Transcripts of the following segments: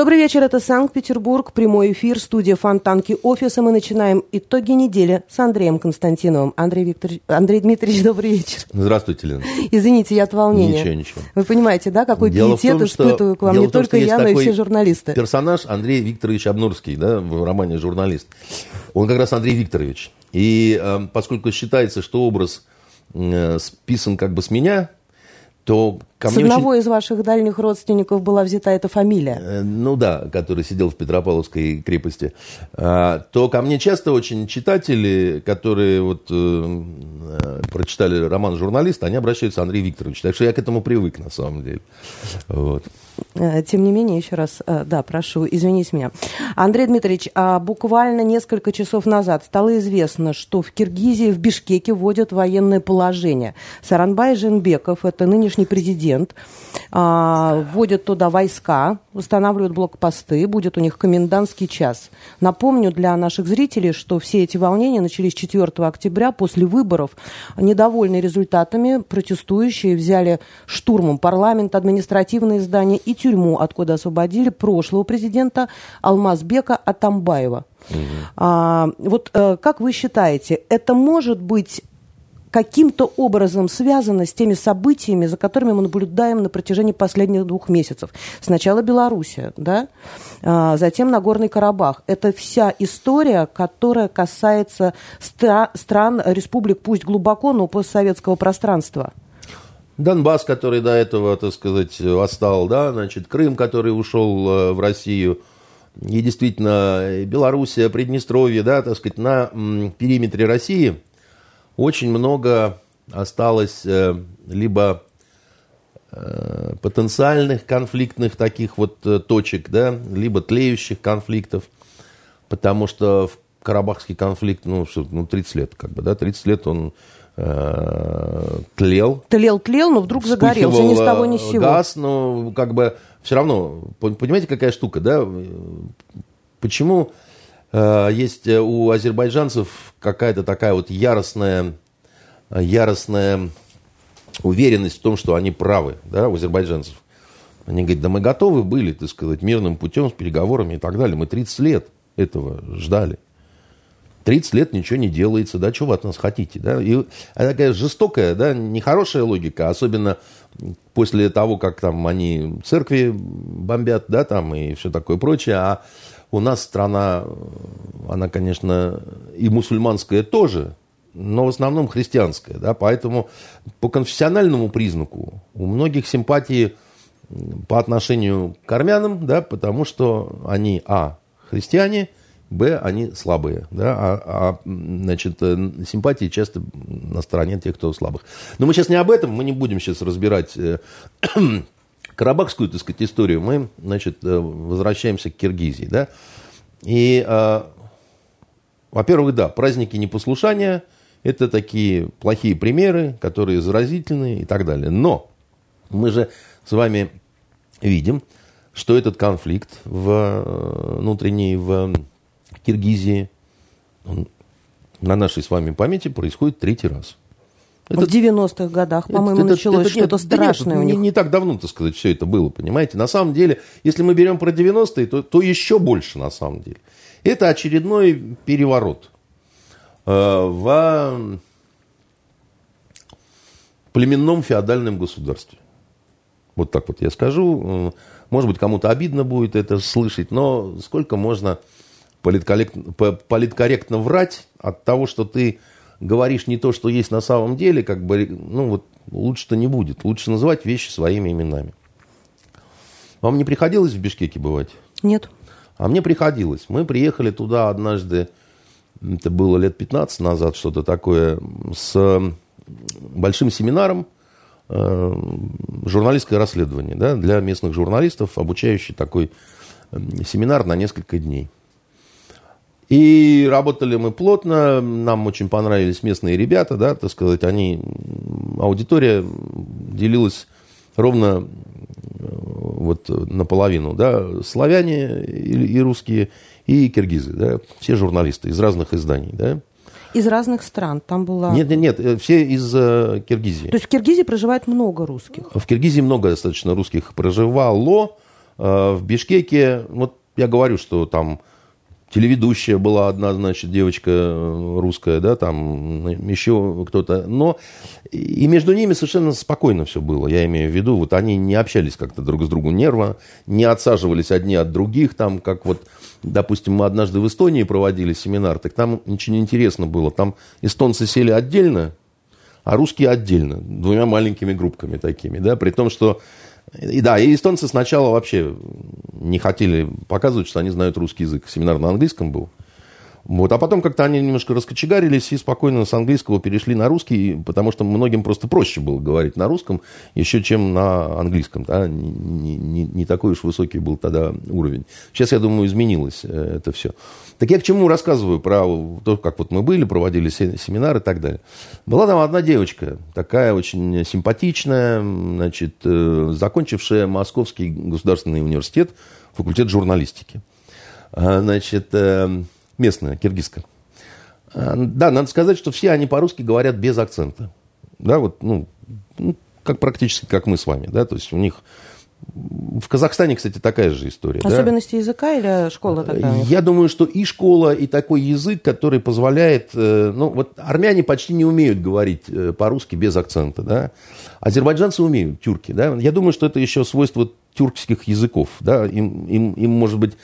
Добрый вечер, это Санкт-Петербург, прямой эфир, студия Фонтанки офиса. Мы начинаем итоги недели с Андреем Константиновым. Андрей, Викторович, Андрей Дмитриевич, добрый вечер. Здравствуйте, Лена. Извините, я от волнения. Ничего, ничего. Вы понимаете, да, какой дело пиетет том, испытываю к вам не том, только я, но и все журналисты. персонаж Андрей Викторович Обнурский, да, в романе «Журналист». Он как раз Андрей Викторович. И э, поскольку считается, что образ э, списан как бы с меня, то ко С одного очень... из ваших дальних родственников была взята эта фамилия. Э, ну да, который сидел в Петропавловской крепости. А, то ко мне часто очень читатели, которые вот э, э, прочитали роман «Журналист», они обращаются Андрей Викторович. Так что я к этому привык на самом деле. Вот. Э, тем не менее, еще раз, э, да, прошу, извините меня. Андрей Дмитриевич, а буквально несколько часов назад стало известно, что в Киргизии, в Бишкеке вводят военное положение. Саранбай Женбеков, это нынешний президент, а, вводят туда войска, устанавливают блокпосты, будет у них комендантский час. Напомню для наших зрителей, что все эти волнения начались 4 октября после выборов. Недовольные результатами протестующие взяли штурмом парламент, административные здания и тюрьму, откуда освободили прошлого президента Алмазбека Атамбаева. Угу. А, вот э, как вы считаете, это может быть каким-то образом связано с теми событиями, за которыми мы наблюдаем на протяжении последних двух месяцев. Сначала Белоруссия, да, а, затем Нагорный Карабах. Это вся история, которая касается стра- стран, республик, пусть глубоко, но постсоветского пространства. Донбасс, который до этого, так сказать, восстал, да, значит, Крым, который ушел э, в Россию, и действительно Белоруссия, Приднестровье, да, так сказать, на периметре России очень много осталось э, либо э, потенциальных конфликтных таких вот точек, да, либо тлеющих конфликтов, потому что в Карабахский конфликт, ну, ну 30 лет, как бы, да, 30 лет он тлел. Тлел, тлел, но вдруг загорелся ни с того ни с сего. Газ, но как бы все равно, понимаете, какая штука, да? Почему э, есть у азербайджанцев какая-то такая вот яростная, яростная уверенность в том, что они правы, да, у азербайджанцев. Они говорят, да мы готовы были, так сказать, мирным путем, с переговорами и так далее. Мы 30 лет этого ждали. 30 лет ничего не делается, да, что вы от нас хотите, да, и такая жестокая, да, нехорошая логика, особенно после того, как там они церкви бомбят, да, там и все такое прочее, а у нас страна, она, конечно, и мусульманская тоже, но в основном христианская, да, поэтому по конфессиональному признаку у многих симпатии по отношению к армянам, да, потому что они, а, христиане – Б, они слабые, да, а, а значит, э, симпатии часто на стороне тех, кто слабых. Но мы сейчас не об этом, мы не будем сейчас разбирать э, карабахскую, так сказать, историю. Мы, значит, э, возвращаемся к Киргизии, да. И, э, во-первых, да, праздники непослушания – это такие плохие примеры, которые заразительные и так далее. Но мы же с вами видим, что этот конфликт в, внутренний в Киргизии, он на нашей с вами памяти происходит третий раз. Это, в 90-х годах, по-моему, началось что-то страшное да у них. Не, не так давно, так сказать, все это было, понимаете? На самом деле, если мы берем про 90-е, то, то еще больше на самом деле. Это очередной переворот э, в племенном феодальном государстве. Вот так вот я скажу. Может быть, кому-то обидно будет это слышать, но сколько можно политкорректно, политкорректно врать от того, что ты говоришь не то, что есть на самом деле, как бы, ну вот лучше-то не будет. Лучше называть вещи своими именами. Вам не приходилось в Бишкеке бывать? Нет. А мне приходилось. Мы приехали туда однажды, это было лет 15 назад, что-то такое, с большим семинаром э, журналистское расследование да, для местных журналистов, обучающий такой семинар на несколько дней. И работали мы плотно, нам очень понравились местные ребята, да, так сказать, они, аудитория делилась ровно э, вот наполовину, да, славяне и, и русские, и киргизы, да, все журналисты из разных изданий, да. Из разных стран. Там было... Нет, нет, нет, э, все из э, Киргизии. То есть в Киргизии проживает много русских? В Киргизии много достаточно русских проживало. э, в Бишкеке, вот я говорю, что там телеведущая была одна, значит, девочка э, русская, да, там еще кто-то. Но и между ними совершенно спокойно все было, я имею в виду. Вот они не общались как-то друг с другом нервно, не отсаживались одни от других, там, как вот, допустим, мы однажды в Эстонии проводили семинар, так там не интересно было. Там эстонцы сели отдельно, а русские отдельно, двумя маленькими группками такими, да, при том, что и да, и эстонцы сначала вообще не хотели показывать, что они знают русский язык. Семинар на английском был. Вот. А потом как-то они немножко раскочегарились и спокойно с английского перешли на русский, потому что многим просто проще было говорить на русском, еще чем на английском. Да? Не, не, не такой уж высокий был тогда уровень. Сейчас, я думаю, изменилось э, это все. Так я к чему рассказываю про то, как вот мы были, проводили семинары и так далее. Была там одна девочка, такая очень симпатичная, значит, э, закончившая Московский государственный университет, факультет журналистики. А, значит, э, местная, киргизская. А, да, надо сказать, что все они по-русски говорят без акцента. Да, вот, ну, ну, как практически как мы с вами, да, то есть у них в Казахстане, кстати, такая же история. Особенности да? языка или школа такая? Я думаю, что и школа, и такой язык, который позволяет... Э, ну, вот армяне почти не умеют говорить э, по-русски без акцента, да. Азербайджанцы умеют, тюрки, да. Я думаю, что это еще свойство тюркских языков, да. Им, им, им может быть,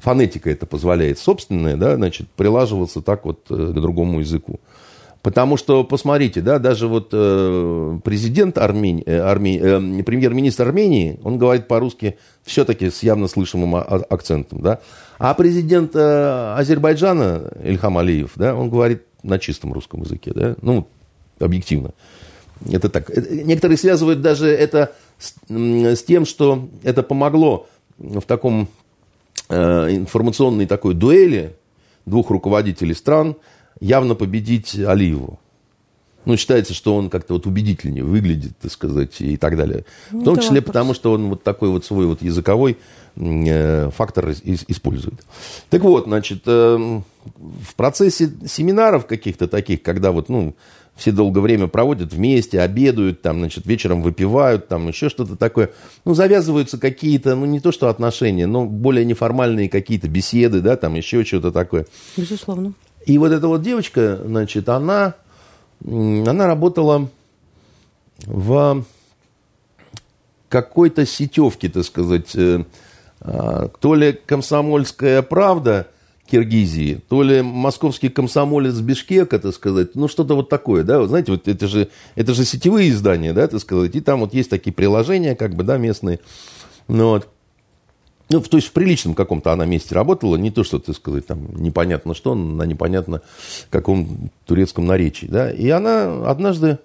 фонетика это позволяет собственная, да, значит, прилаживаться так вот э, к другому языку. Потому что, посмотрите, да, даже вот э, президент Армении, э, Армени, э, премьер-министр Армении, он говорит по-русски все-таки с явно слышимым акцентом, да. А президент э, Азербайджана Ильхам Алиев, да, он говорит на чистом русском языке, да, ну, объективно. Это так. Э, некоторые связывают даже это с, с тем, что это помогло в таком э, информационной такой дуэли двух руководителей стран – явно победить Алиеву. Ну, считается, что он как-то вот убедительнее выглядит, так сказать, и так далее. В том числе вопрос. потому, что он вот такой вот свой вот языковой э, фактор из, использует. Так вот, значит, э, в процессе семинаров каких-то таких, когда вот, ну, все долгое время проводят вместе, обедают, там, значит, вечером выпивают, там, еще что-то такое. Ну, завязываются какие-то, ну, не то что отношения, но более неформальные какие-то беседы, да, там, еще что-то такое. Безусловно. И вот эта вот девочка, значит, она, она работала в какой-то сетевке, так сказать, э, а, то ли комсомольская правда Киргизии, то ли московский комсомолец Бишкека, так сказать, ну что-то вот такое, да, вы знаете, вот это же, это же сетевые издания, да, так сказать, и там вот есть такие приложения, как бы, да, местные, ну вот, ну, то есть в приличном каком-то она месте работала, не то, что, так сказать, там непонятно что, на непонятно каком турецком наречии, да. И она однажды,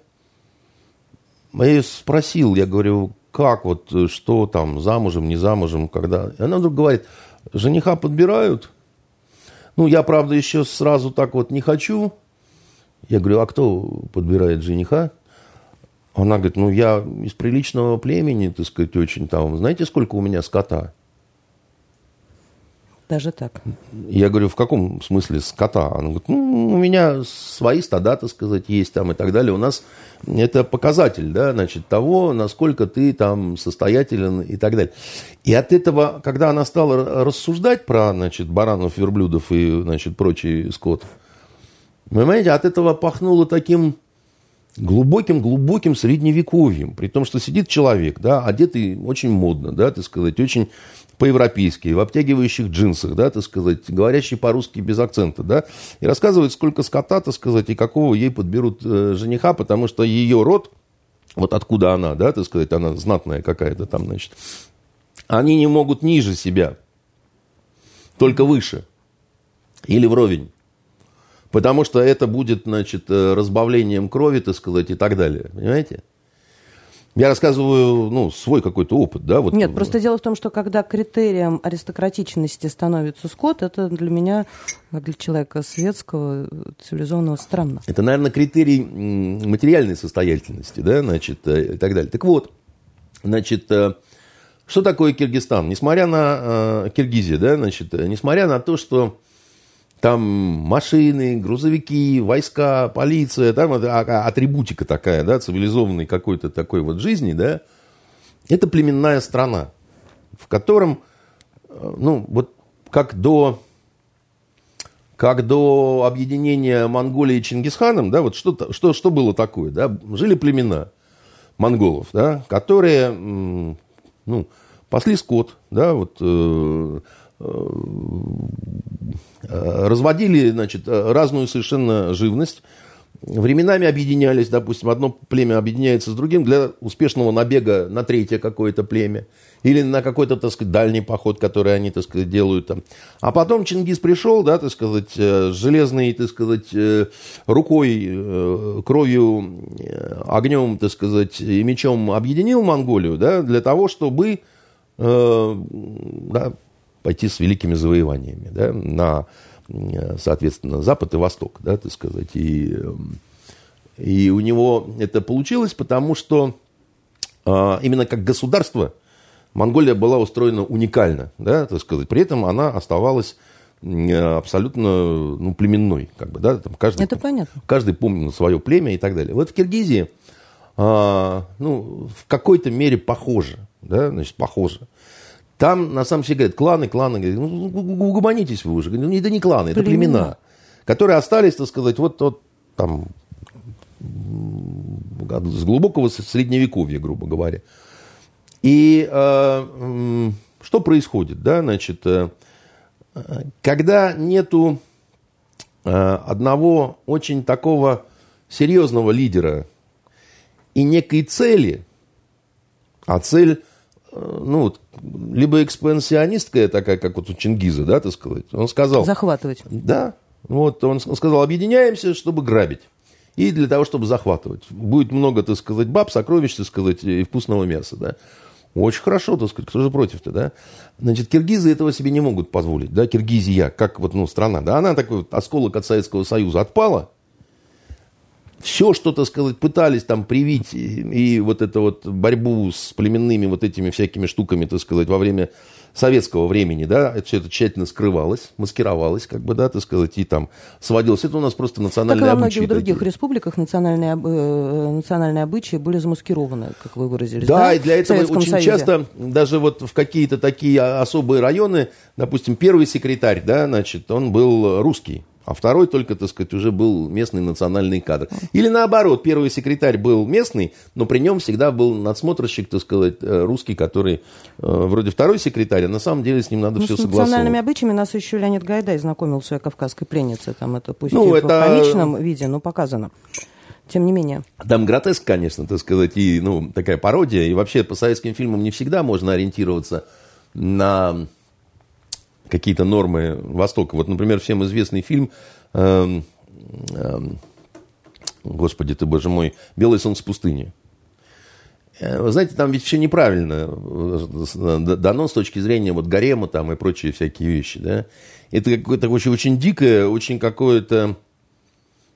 я ее спросил, я говорю, как вот, что там, замужем, не замужем, когда... И она вдруг говорит, жениха подбирают. Ну, я, правда, еще сразу так вот не хочу. Я говорю, а кто подбирает жениха? Она говорит, ну, я из приличного племени, так сказать, очень там. Знаете, сколько у меня скота? Даже так. Я говорю, в каком смысле скота? Она говорит, ну, у меня свои стада, так сказать, есть там и так далее. У нас это показатель, да, значит, того, насколько ты там состоятелен и так далее. И от этого, когда она стала рассуждать про, значит, баранов, верблюдов и, значит, прочий скот, понимаете, от этого пахнуло таким глубоким-глубоким средневековьем. При том, что сидит человек, да, одетый очень модно, да, так сказать, очень по-европейски, в обтягивающих джинсах, да, так сказать, говорящий по-русски без акцента, да, и рассказывает, сколько скота, так сказать, и какого ей подберут э, жениха, потому что ее род, вот откуда она, да, так сказать, она знатная какая-то там, значит, они не могут ниже себя, только выше или вровень. Потому что это будет, значит, э, разбавлением крови, так сказать, и так далее. Понимаете? Я рассказываю, ну, свой какой-то опыт, да? Вот. Нет, просто дело в том, что когда критерием аристократичности становится скот, это для меня, для человека светского, цивилизованного, странно. Это, наверное, критерий материальной состоятельности, да, значит, э, и так далее. Так вот, значит, э, что такое Киргизстан? Несмотря на э, Киргизию, да, значит, несмотря на то, что там машины, грузовики, войска, полиция, там а, а, атрибутика такая, да, цивилизованной какой-то такой вот жизни, да, это племенная страна. в котором, э, ну, вот как до, как до объединения Монголии и Чингисханом, да, вот что, что, что было такое, да, жили племена монголов, да, которые, ну, пасли скот, да, вот, э, разводили, значит, разную совершенно живность, временами объединялись, допустим, одно племя объединяется с другим для успешного набега на третье какое-то племя или на какой-то, так сказать, дальний поход, который они, так сказать, делают там. А потом Чингис пришел, да, так сказать, э, железной, так сказать, э, рукой, э, кровью, огнем, так сказать, и мечом объединил Монголию, да, для того, чтобы, да, пойти с великими завоеваниями, да, на соответственно, Запад и Восток, да, так сказать. И, эм, и у него это получилось, потому что а, именно как государство Монголия была устроена уникально, да, так сказать. При этом она оставалась абсолютно ну, племенной, как бы, да, там каждый, это понятно. каждый помнил свое племя и так далее. Вот в Киргизии, а, ну, в какой-то мере похоже, да, значит, похоже. Там, на самом деле, говорят, кланы, кланы. Говорят, ну, угомонитесь вы уже. Ну, это не кланы, это племена. племена, которые остались, так сказать, вот, вот там с глубокого средневековья, грубо говоря. И э, что происходит, да, значит, э, когда нету э, одного очень такого серьезного лидера и некой цели, а цель ну, вот, либо экспансионистская такая, как вот у Чингиза, да, так сказать. Он сказал... Захватывать. Да. Вот он сказал, объединяемся, чтобы грабить. И для того, чтобы захватывать. Будет много, так сказать, баб, сокровищ, так сказать, и вкусного мяса, да. Очень хорошо, так сказать, кто же против-то, да? Значит, киргизы этого себе не могут позволить, да, Киргизия, как вот, ну, страна, да, она такой вот осколок от Советского Союза отпала, все, что, так сказать, пытались там привить, и, и вот эту вот борьбу с племенными вот этими всякими штуками, так сказать, во время советского времени, да, это все это тщательно скрывалось, маскировалось, как бы, да, так сказать, и там сводилось. Это у нас просто национальные обычаи. Как и во многих других такие. республиках национальные, э, национальные обычаи были замаскированы, как вы выразились. Да, да? и для этого очень Союзе. часто, даже вот в какие-то такие особые районы, допустим, первый секретарь, да, значит, он был русский а второй только, так сказать, уже был местный национальный кадр. Или наоборот, первый секретарь был местный, но при нем всегда был надсмотрщик, так сказать, э, русский, который э, вроде второй секретарь, а на самом деле с ним надо ну, все согласовывать. С национальными обычаями нас еще Леонид Гайдай знакомил своей кавказской пленнице. Там это пусть ну, это... в комичном виде, но показано. Тем не менее. Там гротеск, конечно, так сказать, и ну, такая пародия. И вообще по советским фильмам не всегда можно ориентироваться на какие-то нормы Востока. Вот, например, всем известный фильм, э, э, господи ты, боже мой, «Белое солнце пустыни». Э, вы знаете, там ведь все неправильно э, дано с точки зрения вот гарема там и прочие всякие вещи, да. Это какое-то очень, очень дикое, очень какое-то,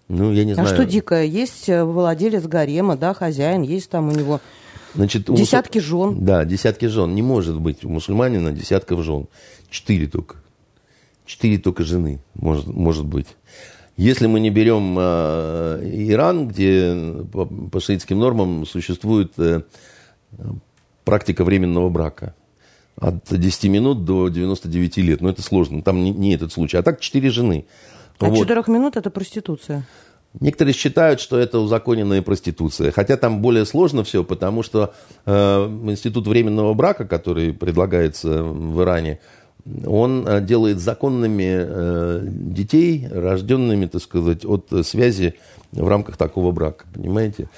ну, я не а знаю. А что дикое? Есть э, владелец гарема, да, хозяин, есть там у него Значит, десятки жен. Да, десятки жен. Не может быть у мусульманина десятков жен. Четыре только. Четыре только жены, может, может быть. Если мы не берем э, Иран, где по, по шиитским нормам существует э, практика временного брака. От 10 минут до 99 лет. Но это сложно, там не, не этот случай. А так четыре жены. От вот. 4 минут это проституция. Некоторые считают, что это узаконенная проституция. Хотя там более сложно все, потому что э, институт временного брака, который предлагается в Иране, он э, делает законными э, детей, рожденными, так сказать, от связи в рамках такого брака, понимаете?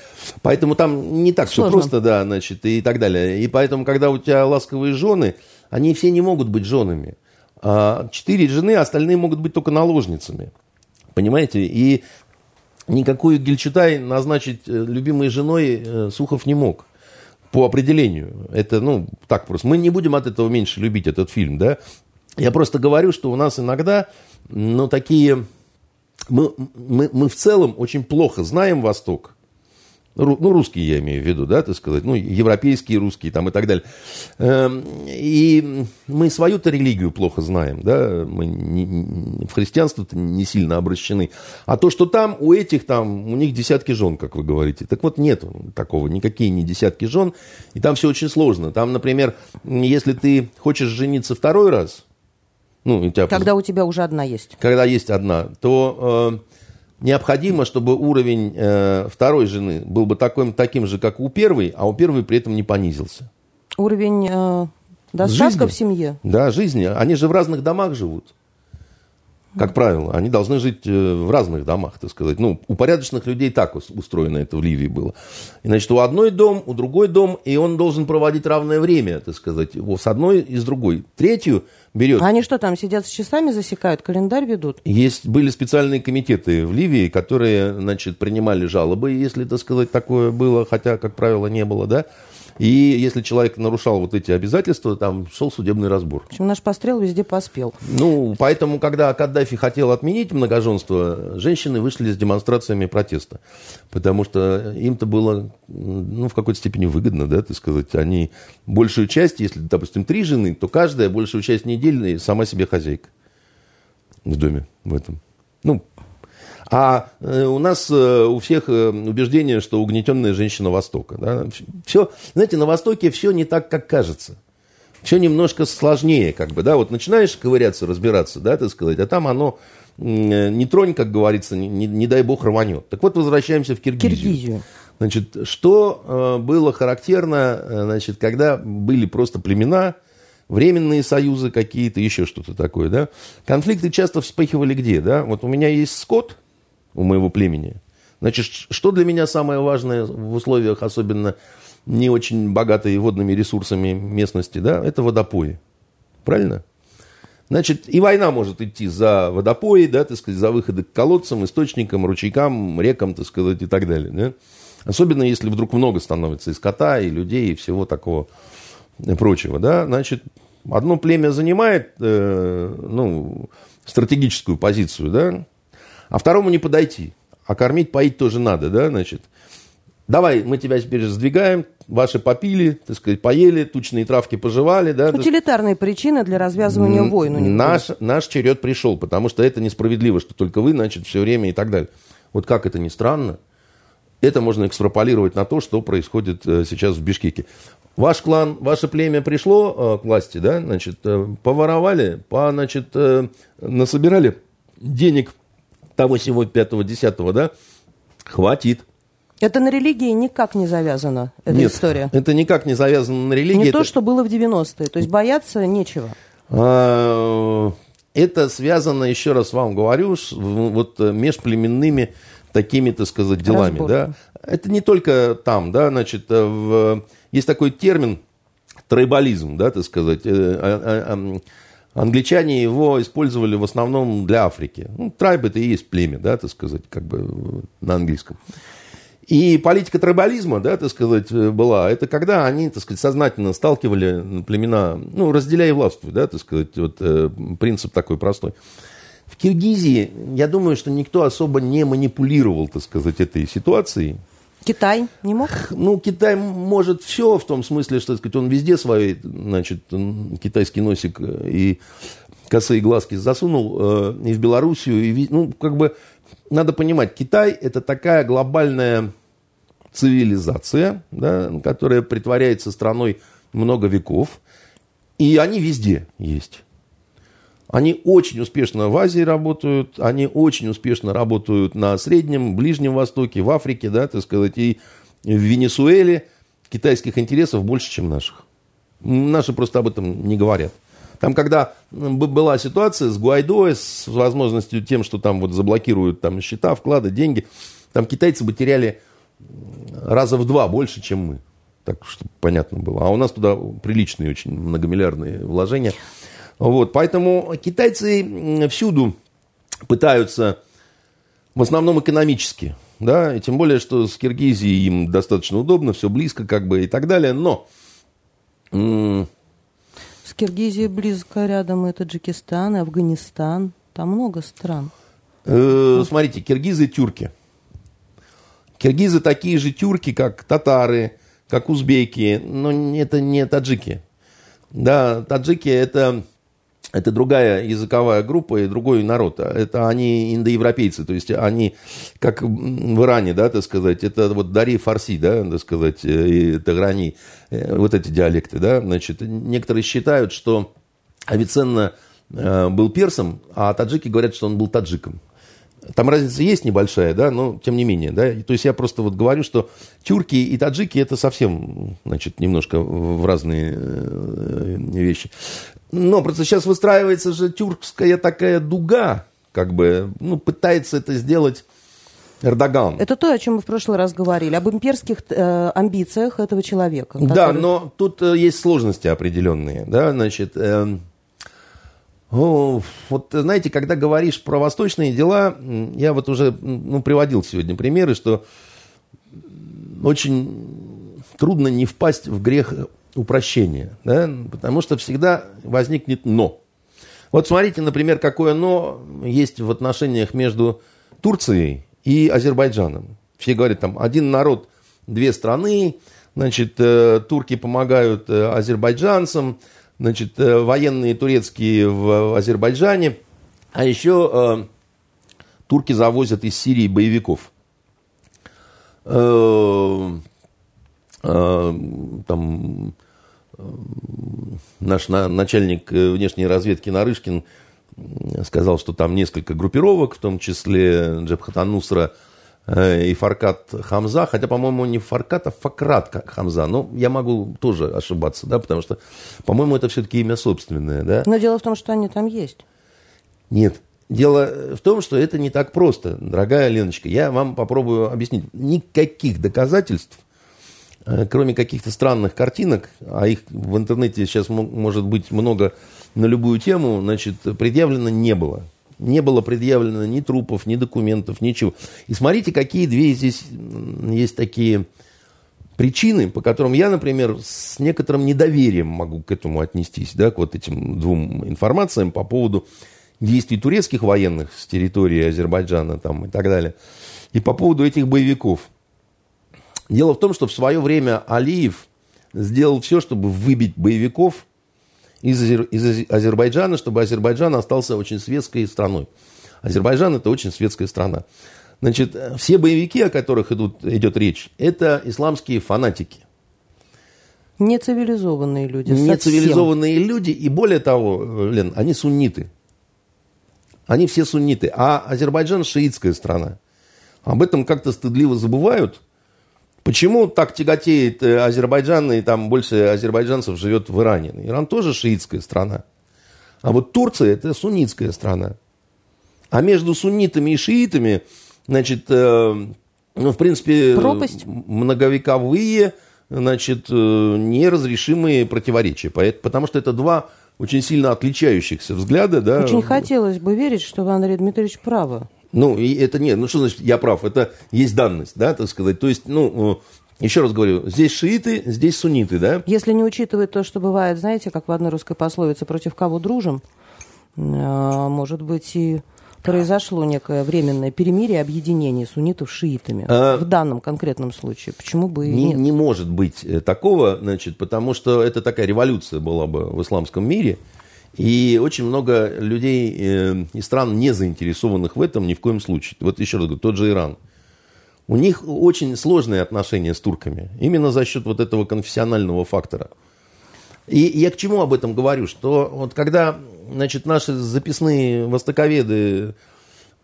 Поэтому там не так все просто, да, значит, и так далее. И поэтому, когда у тебя ласковые жены, они все не могут быть женами. А четыре жены, остальные могут быть только наложницами. Понимаете? И никакую Гельчутай назначить э, любимой женой Сухов не мог по определению. Это, ну, так просто. Мы не будем от этого меньше любить этот фильм, да. Я просто говорю, что у нас иногда, ну, такие... Мы, мы, мы в целом очень плохо знаем Восток. Ну, русские я имею в виду, да, так сказать, ну, европейские русские там и так далее. Эм, и мы свою-то религию плохо знаем, да, мы не, в христианство-то не сильно обращены. А то, что там у этих там, у них десятки жен, как вы говорите. Так вот, нет такого, никакие не десятки жен, и там все очень сложно. Там, например, если ты хочешь жениться второй раз, ну, у тебя... Когда у тебя уже одна есть. Когда есть одна, то... Э, необходимо, чтобы уровень э, второй жены был бы таким, таким же, как у первой, а у первой при этом не понизился. Уровень э, достатка в семье? Да, жизни. Они же в разных домах живут. Как правило, они должны жить э, в разных домах, так сказать. Ну, у порядочных людей так устроено это в Ливии было. И, значит, у одной дом, у другой дом, и он должен проводить равное время, так сказать, с одной и с другой. Третью берет... А они что там, сидят с часами, засекают, календарь ведут? Есть, были специальные комитеты в Ливии, которые, значит, принимали жалобы, если, так сказать, такое было, хотя, как правило, не было, да. И если человек нарушал вот эти обязательства, там шел судебный разбор. В общем, наш пострел везде поспел. Ну, поэтому, когда Каддафи хотел отменить многоженство, женщины вышли с демонстрациями протеста. Потому что им-то было, ну, в какой-то степени выгодно, да, так сказать. Они большую часть, если, допустим, три жены, то каждая большую часть недели сама себе хозяйка в доме в этом. Ну, а э, у нас э, у всех э, убеждение, что угнетенная женщина Востока. Да? Все, знаете, на Востоке все не так, как кажется. Все немножко сложнее, как бы, да, вот начинаешь ковыряться, разбираться, да, так сказать, а там оно не тронь, как говорится, не, не, не дай бог рванет. Так вот, возвращаемся в Киргизию. Киргизию. Значит, что было характерно, значит, когда были просто племена, временные союзы какие-то, еще что-то такое, да. Конфликты часто вспыхивали где, да. Вот у меня есть скот, у моего племени. Значит, что для меня самое важное в условиях, особенно не очень богатой водными ресурсами местности, да, это водопои. Правильно? Значит, и война может идти за водопои, да, так сказать, за выходы к колодцам, источникам, ручейкам, рекам, так сказать, и так далее. Да? Особенно если вдруг много становится и скота, и людей, и всего такого и прочего. Да? Значит, одно племя занимает э, ну, стратегическую позицию, да, а второму не подойти. А кормить, поить тоже надо, да, значит. Давай, мы тебя теперь сдвигаем, ваши попили, так сказать, поели, тучные травки пожевали, да. Утилитарные причины для развязывания войн. Наш, наш черед пришел, потому что это несправедливо, что только вы, значит, все время и так далее. Вот как это ни странно, это можно экстраполировать на то, что происходит э, сейчас в Бишкеке. Ваш клан, ваше племя пришло э, к власти, да, значит, э, поворовали, по, значит, насобирали денег того, сего, пятого, десятого, да, хватит. Это на религии никак не завязано, эта Нет, история? это никак не завязано на религии. Не это... то, что было в 90-е, то есть бояться нечего. А, это связано, еще раз вам говорю, с вот межплеменными такими, так сказать, делами. Да? Это не только там, да, значит, э, в... есть такой термин трайбализм, да, так сказать, э, а, а, Англичане его использовали в основном для Африки. Ну, трайб это и есть племя, да, так сказать, как бы на английском. И политика трибализма, да, так сказать, была, это когда они, так сказать, сознательно сталкивали племена, ну, разделяя властвуй, да, так сказать, вот э, принцип такой простой. В Киргизии, я думаю, что никто особо не манипулировал, так сказать, этой ситуацией. Китай не мог? Ну, Китай может все в том смысле, что сказать, он везде свой, значит, китайский носик э, и косые глазки засунул э, и в Белоруссию, и, ну, как бы, надо понимать, Китай – это такая глобальная цивилизация, да, которая притворяется страной много веков, и они везде есть. Они очень успешно в Азии работают, они очень успешно работают на Среднем, Ближнем Востоке, в Африке, да, так сказать, и в Венесуэле китайских интересов больше, чем наших. Наши просто об этом не говорят. Там, когда была ситуация с Гуайдо, с возможностью тем, что там вот заблокируют там счета, вклады, деньги, там китайцы бы теряли раза в два больше, чем мы. Так, чтобы понятно было. А у нас туда приличные очень многомиллиардные вложения. Вот, поэтому китайцы всюду пытаются, в основном экономически, да, и тем более, что с Киргизией им достаточно удобно, все близко как бы и так далее, но... С Киргизией близко рядом и Таджикистан, и Афганистан, там много стран. Э, смотрите, киргизы тюрки. Киргизы такие же тюрки, как татары, как узбеки, но это не таджики. Да, таджики это, это другая языковая группа и другой народ. Это они индоевропейцы, то есть они, как в Иране, да, так сказать, это вот Дари Фарси, да, так сказать, и Таграни, э, вот эти диалекты, да, значит, некоторые считают, что Авиценна э, был персом, а таджики говорят, что он был таджиком. Там разница есть небольшая, да, но тем не менее, да. То есть я просто вот говорю, что тюрки и таджики это совсем, значит, немножко в разные э, вещи. Но просто сейчас выстраивается же тюркская такая дуга, как бы, ну, пытается это сделать Эрдоган. Это то, о чем мы в прошлый раз говорили, об имперских э, амбициях этого человека. Да, который... но тут э, есть сложности определенные, да, значит, э, о, вот знаете, когда говоришь про восточные дела, я вот уже ну, приводил сегодня примеры, что очень трудно не впасть в грех упрощения, да? потому что всегда возникнет «но». Вот смотрите, например, какое «но» есть в отношениях между Турцией и Азербайджаном. Все говорят, там, один народ, две страны, значит, э, турки помогают э, азербайджанцам, значит, э, военные турецкие в Азербайджане, а еще э, турки завозят из Сирии боевиков. Э, э, там э, наш на, начальник э, внешней разведки Нарышкин сказал, что там несколько группировок, в том числе Джабхатанусра, Э, и Фаркат Хамза, хотя, по-моему, не Фаркат, а Факрат Хамза. Но я могу тоже ошибаться, да, потому что, по-моему, это все-таки имя собственное, да. Но дело в том, что они там есть. Нет. Дело в том, что это не так просто, дорогая Леночка. Я вам попробую объяснить. Никаких доказательств, э, кроме каких-то странных картинок, а их в интернете сейчас может быть много на любую тему, значит, предъявлено не было не было предъявлено ни трупов, ни документов, ничего. И смотрите, какие две здесь есть такие причины, по которым я, например, с некоторым недоверием могу к этому отнестись, да, к вот этим двум информациям по поводу действий турецких военных с территории Азербайджана там, и так далее, и по поводу этих боевиков. Дело в том, что в свое время Алиев сделал все, чтобы выбить боевиков из, из Азербайджана, чтобы Азербайджан остался очень светской страной. Азербайджан это очень светская страна. Значит, все боевики, о которых идут, идет речь, это исламские фанатики. Нецивилизованные люди. Нецивилизованные совсем. люди. И более того, Лен, они сунниты. Они все сунниты. А Азербайджан шиитская страна. Об этом как-то стыдливо забывают. Почему так тяготеет э, Азербайджан, и там больше азербайджанцев живет в Иране? Иран тоже шиитская страна. А вот Турция – это суннитская страна. А между суннитами и шиитами, значит, э, ну, в принципе, Пропасть. многовековые, значит, э, неразрешимые противоречия. Потому что это два очень сильно отличающихся взгляда. Да. Очень хотелось бы верить, что вы, Андрей Дмитриевич, правы. Ну, и это нет, ну что значит я прав? Это есть данность, да, так сказать. То есть, ну, э, еще раз говорю, здесь шииты, здесь сунниты, да? Если не учитывать то, что бывает, знаете, как в одной русской пословице, против кого дружим, э, может быть, и произошло некое временное перемирие, объединение суннитов с шиитами. А, в данном конкретном случае. Почему бы и не, нет? Не может быть э, такого, значит, потому что это такая революция была бы в исламском мире – и очень много людей э, и стран, не заинтересованных в этом ни в коем случае. Вот еще раз говорю, тот же Иран. У них очень сложные отношения с турками. Именно за счет вот этого конфессионального фактора. И я к чему об этом говорю? Что вот когда значит, наши записные востоковеды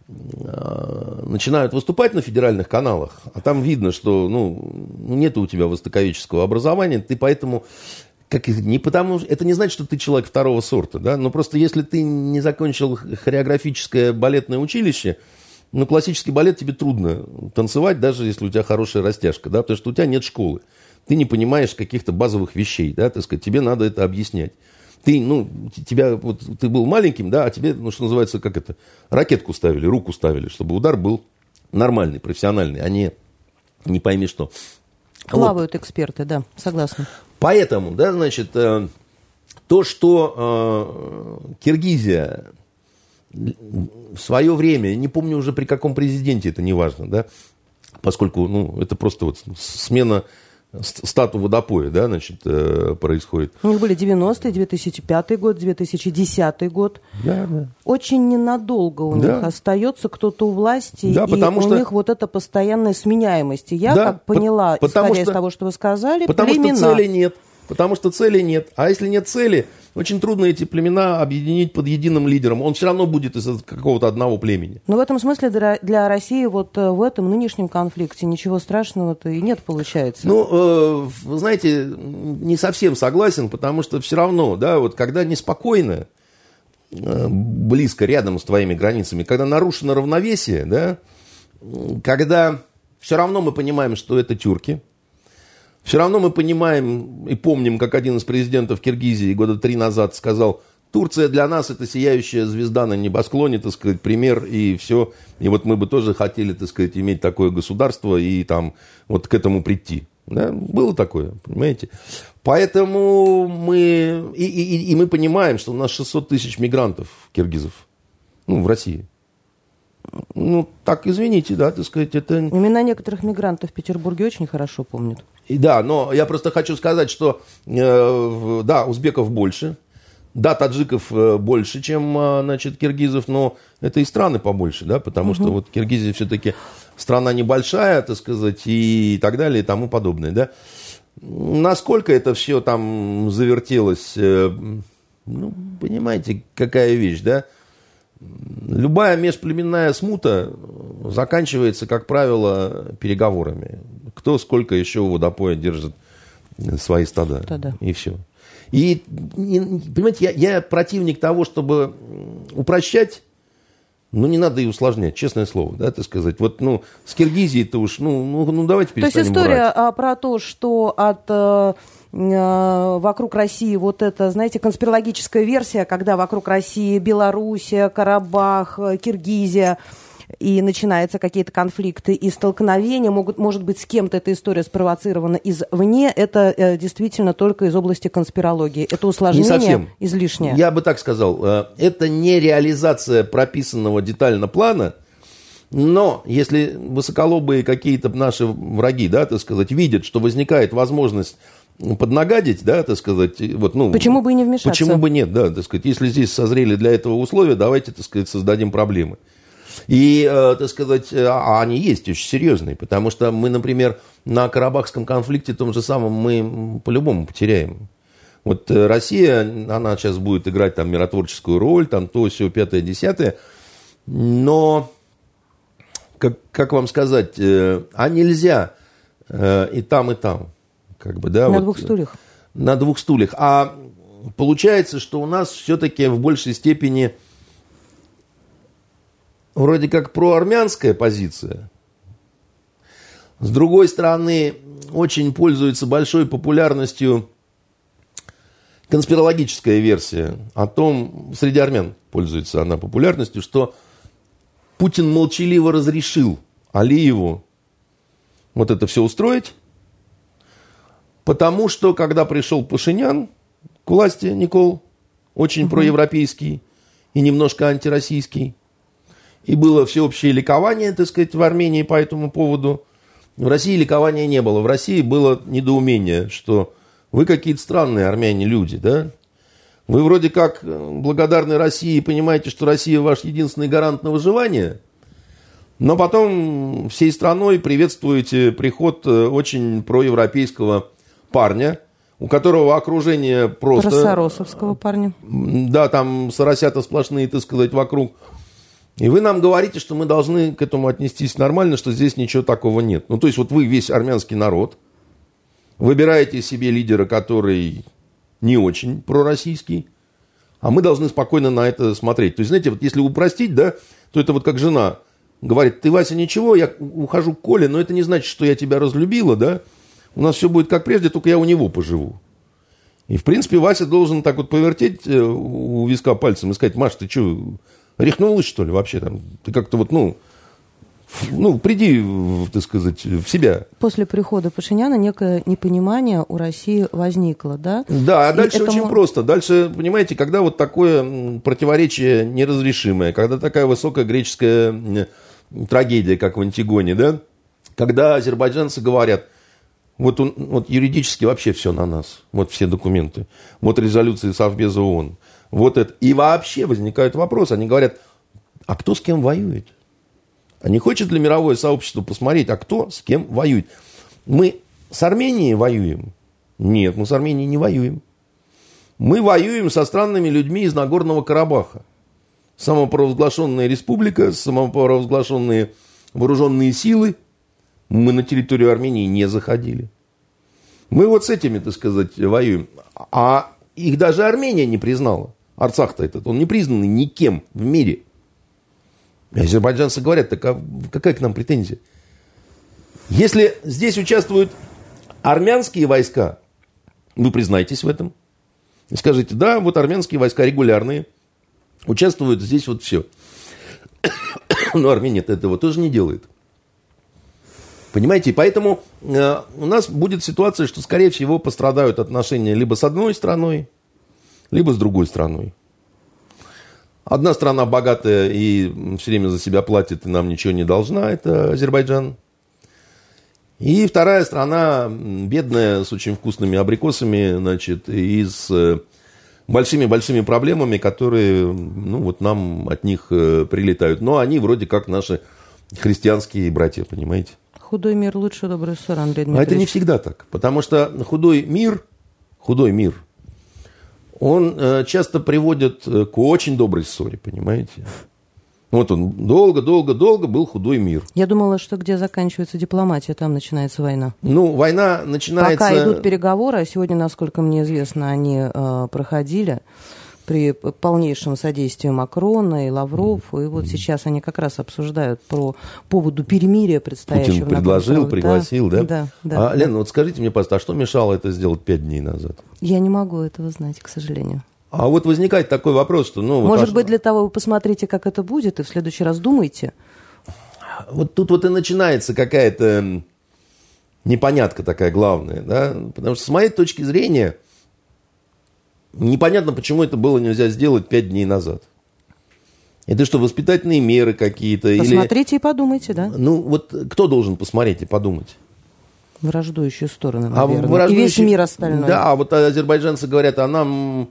э, начинают выступать на федеральных каналах, а там видно, что ну, нет у тебя востоковедческого образования, ты поэтому как, не потому, это не значит, что ты человек второго сорта, да, но просто если ты не закончил хореографическое балетное училище, ну, классический балет тебе трудно танцевать, даже если у тебя хорошая растяжка, да, потому что у тебя нет школы. Ты не понимаешь каких-то базовых вещей, да, так сказать, тебе надо это объяснять. Ты, ну, тебя, вот, ты был маленьким, да, а тебе, ну, что называется, как это, ракетку ставили, руку ставили, чтобы удар был нормальный, профессиональный, а не не пойми что. Плавают вот. эксперты, да, согласна. Поэтому, да, значит, э, то, что э, Киргизия в свое время, не помню уже при каком президенте, это не важно, да, поскольку ну, это просто вот смена стату водопоя, да, значит, э, происходит. У них были 90-е, 2005 год, 2010 год. Да, да. Очень ненадолго у да. них остается кто-то у власти, да, и потому у что... них вот эта постоянная сменяемость. И я, Да, как поняла, по- исходя что- из того, что вы сказали, Потому племена. что цели нет. Потому что цели нет. А если нет цели, очень трудно эти племена объединить под единым лидером. Он все равно будет из какого-то одного племени. Но в этом смысле для, России вот э, в этом нынешнем конфликте ничего страшного-то и нет, получается. Ну, э, вы знаете, не совсем согласен, потому что все равно, да, вот когда неспокойно, э, близко рядом с твоими границами, когда нарушено равновесие, да, когда все равно мы понимаем, что это тюрки, все равно мы понимаем и помним, как один из президентов Киргизии года три назад сказал, Турция для нас это сияющая звезда на небосклоне, так сказать, пример и все. И вот мы бы тоже хотели, так сказать, иметь такое государство и там вот к этому прийти. Да? Было такое, понимаете? Поэтому мы... И, и- и мы понимаем, что у нас 600 тысяч мигрантов киргизов. Ну, в России. Ну, так, извините, да, так сказать, это... Имена некоторых мигрантов в Петербурге очень хорошо помнят. И да, но я просто хочу сказать, что э, да, узбеков больше, да, таджиков э, больше, чем, э, значит, киргизов, но это и страны побольше, да, потому что вот Киргизия все-таки страна небольшая, так сказать, и так далее, и тому подобное, да. Насколько это все там завертелось, э, ну, понимаете, какая вещь, да. Любая межплеменная смута заканчивается, как правило, переговорами. Кто сколько еще у водопоя держит свои стада. Стада. И все. И, не- понимаете, я, я противник того, чтобы упрощать, но не надо и усложнять, честное слово, да, так сказать. Вот, ну, с Киргизией-то уж, ну, ну, ну давайте То есть перестанем история врать. а, про то, что от э, вокруг России вот это, знаете, конспирологическая версия, когда вокруг России Белоруссия, Карабах, э, Киргизия, и начинаются какие-то конфликты и столкновения, могут, может быть, с кем-то эта история спровоцирована извне, это э, действительно только из области конспирологии. Это Не усложнение совсем. излишнее. Я бы так сказал, э, это не реализация прописанного детально плана, но если высоколобые какие-то наши враги, да, так сказать, видят, что возникает возможность поднагадить, да, так сказать, вот, ну... Почему бы и не вмешаться? Почему бы нет, да, так сказать, если здесь созрели для этого условия, давайте, так сказать, создадим проблемы. И, э, так сказать, э, а они есть очень серьезные, потому что мы, например, на Карабахском конфликте том же самом мы по-любому потеряем. Вот э, Россия, она сейчас будет играть там миротворческую роль, там то, все, пятое, десятое, но, как, как вам сказать, а нельзя и там, и там. Как бы, да, На вот, двух стульях. на двух стульях. А получается, что у нас все-таки в большей степени вроде как проармянская позиция. С другой стороны, очень пользуется большой популярностью конспирологическая версия о том, среди армян пользуется она популярностью, что Путин молчаливо разрешил Алиеву вот это все устроить, Потому что, когда пришел Пашинян к власти, Никол, очень проевропейский и немножко антироссийский, и было всеобщее ликование, так сказать, в Армении по этому поводу, в России ликования не было. В России было недоумение, что вы какие-то странные армяне люди, да? Вы вроде как э, благодарны России и понимаете, что Россия ваш единственный гарант на выживание, но потом всей страной приветствуете приход э, очень проевропейского парня, у которого окружение просто... Просоросовского парня. М, Да, там соросята сплошные, так сказать, вокруг. И вы нам говорите, что мы должны к этому отнестись нормально, что здесь ничего такого нет. Ну, то есть, вот вы весь армянский народ, выбираете себе лидера, который не очень пророссийский, а мы должны спокойно на это смотреть. То есть, знаете, вот если упростить, да, то это вот как жена говорит, ты, Вася, ничего, я ухожу к Коле, но это не значит, что я тебя разлюбила, да, у нас все будет как прежде, только я у него поживу. И, в принципе, Вася должен так вот повертеть э, у виска пальцем и сказать, Маш, ты что, рехнулась, что ли, вообще там? Ты как-то вот, ну, ну, приди, так сказать, в себя. После прихода Пашиняна некое непонимание у России возникло, да? Да, а И дальше это очень просто. Дальше, понимаете, когда вот такое противоречие неразрешимое, когда такая высокая греческая трагедия, как в Антигоне, да, когда азербайджанцы говорят, вот, он, вот юридически вообще все на нас, вот все документы, вот резолюции Совбеза ООН, вот это. И вообще возникает вопрос, они говорят, а кто с кем воюет? А не хочет ли мировое сообщество посмотреть, а кто с кем воюет? Мы с Арменией воюем? Нет, мы с Арменией не воюем. Мы воюем со странными людьми из Нагорного Карабаха. Самопровозглашенная республика, самопровозглашенные вооруженные силы. Мы на территорию Армении не заходили. Мы вот с этими, так сказать, воюем. А их даже Армения не признала. Арцах-то этот, он не признанный никем в мире. И азербайджанцы говорят, так а какая к нам претензия? Если здесь участвуют армянские войска, вы признаетесь в этом. И скажите, да, вот армянские войска регулярные, участвуют здесь вот все. Но Армения этого тоже не делает. Понимаете, поэтому э, у нас будет ситуация, что, скорее всего, пострадают отношения либо с одной страной, либо с другой страной. Одна страна богатая и все время за себя платит, и нам ничего не должна, это Азербайджан. И вторая страна, бедная, с очень вкусными абрикосами, значит, и с э, большими-большими проблемами, которые, ну, вот нам от них э, прилетают. Но они вроде как наши христианские братья, понимаете? Худой мир лучше добрый ссор, Андрей Дмитриевич. А это не всегда так, потому что худой мир, худой мир, он э, часто приводит к очень доброй ссоре, понимаете? Вот он долго-долго-долго был худой мир. Я думала, что где заканчивается дипломатия, там начинается война. Ну, война начинается... Пока идут переговоры, а сегодня, насколько мне известно, они э, проходили при полнейшем содействии Макрона и Лавров. И вот сейчас они как раз обсуждают про поводу перемирия предстоящего. Путин предложил, пригласил, да? Да, да. А, да. Лена, вот скажите мне, пожалуйста, а что мешало это сделать пять дней назад? Я не могу этого знать, к сожалению. А вот возникает такой вопрос, что... Ну, Может вот, быть, для того вы посмотрите, как это будет, и в следующий раз думайте. Вот тут вот и начинается какая-то непонятка такая главная, да, потому что с моей точки зрения непонятно, почему это было нельзя сделать пять дней назад. Это что, воспитательные меры какие-то? Посмотрите или... и подумайте, да? Ну, вот кто должен посмотреть и подумать? Враждующие стороны, а наверное. А враждующие... И весь мир остальной. Да, а вот азербайджанцы говорят, а нам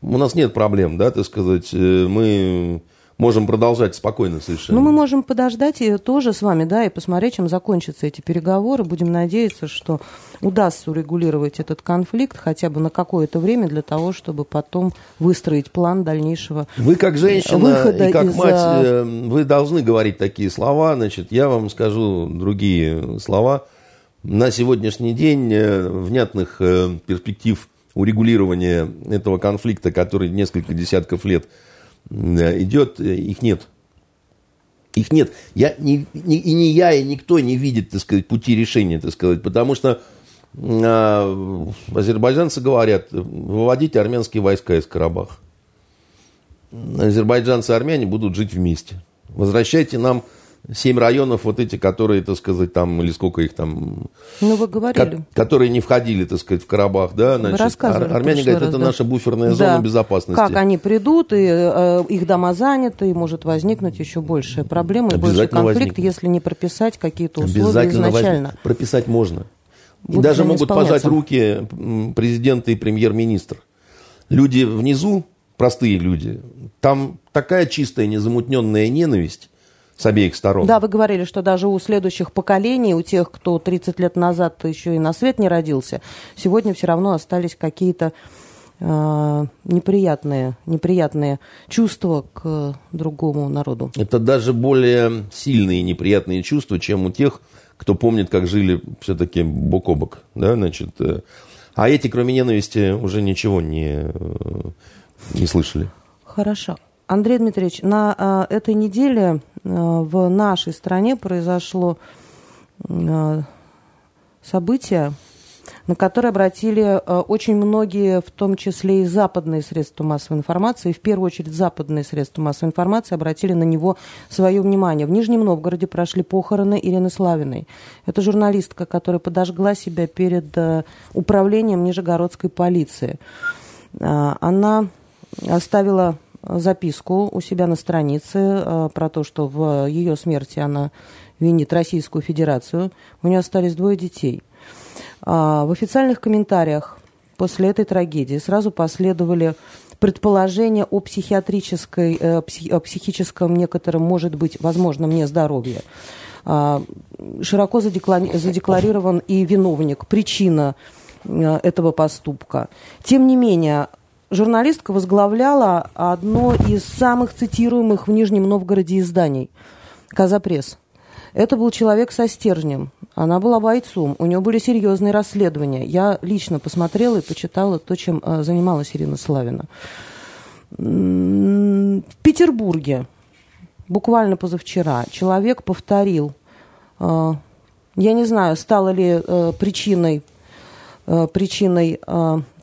у нас нет проблем, да, так сказать, э, мы можем продолжать спокойно совершенно. Ну, мы можем подождать и тоже с вами, да, и посмотреть, чем закончатся эти переговоры. Будем надеяться, что удастся урегулировать этот конфликт хотя бы на какое-то время для того, чтобы потом выстроить план дальнейшего Вы как женщина выхода и как из... мать, э, вы должны говорить такие слова. Значит, я вам скажу другие слова. На сегодняшний день э, внятных перспектив урегулирования этого конфликта, который несколько десятков лет идет, э, их нет. Их нет. Я, не, не, и не я, и никто не видит, так сказать, пути решения, так сказать, потому что э, азербайджанцы говорят, выводите армянские войска из Карабаха. Азербайджанцы и армяне будут жить вместе. Возвращайте нам семь районов вот эти, которые, так сказать, там, или сколько их там... Ну, вы говорили. Ко- которые не входили, так сказать, в Карабах, да, значит, вы рассказывали ар- армяне говорят, раз, это да. наша буферная да. зона безопасности. Как они придут, и э, их дома заняты, и может возникнуть еще большая проблема, и больше конфликт, возникнет. если не прописать какие-то условия изначально. Возник. Прописать можно. Будут и даже могут пожать руки президента и премьер-министр. Люди внизу, простые люди, там такая чистая, незамутненная ненависть, с обеих сторон. Да, вы говорили, что даже у следующих поколений, у тех, кто 30 лет назад еще и на свет не родился, сегодня все равно остались какие-то э, неприятные, неприятные чувства к другому народу. Это даже более сильные неприятные чувства, чем у тех, кто помнит, как жили все-таки бок о бок. Да, значит, э, а эти, кроме ненависти, уже ничего не, э, не слышали. Хорошо. Андрей Дмитриевич, на э, этой неделе в нашей стране произошло э, событие, на которое обратили э, очень многие, в том числе и западные средства массовой информации, в первую очередь западные средства массовой информации обратили на него свое внимание. В Нижнем Новгороде прошли похороны Ирины Славиной. Это журналистка, которая подожгла себя перед э, управлением Нижегородской полиции. Э, она оставила записку у себя на странице э, про то, что в ее смерти она винит Российскую Федерацию. У нее остались двое детей. А, в официальных комментариях после этой трагедии сразу последовали предположения о психиатрической, э, о психическом некотором, может быть, возможном нездоровье. А, широко задекларирован и виновник, причина э, этого поступка. Тем не менее, журналистка возглавляла одно из самых цитируемых в Нижнем Новгороде изданий «Казапресс». Это был человек со стержнем. Она была бойцом. У нее были серьезные расследования. Я лично посмотрела и почитала то, чем э, занималась Ирина Славина. В Петербурге буквально позавчера человек повторил, э, я не знаю, стало ли э, причиной, причиной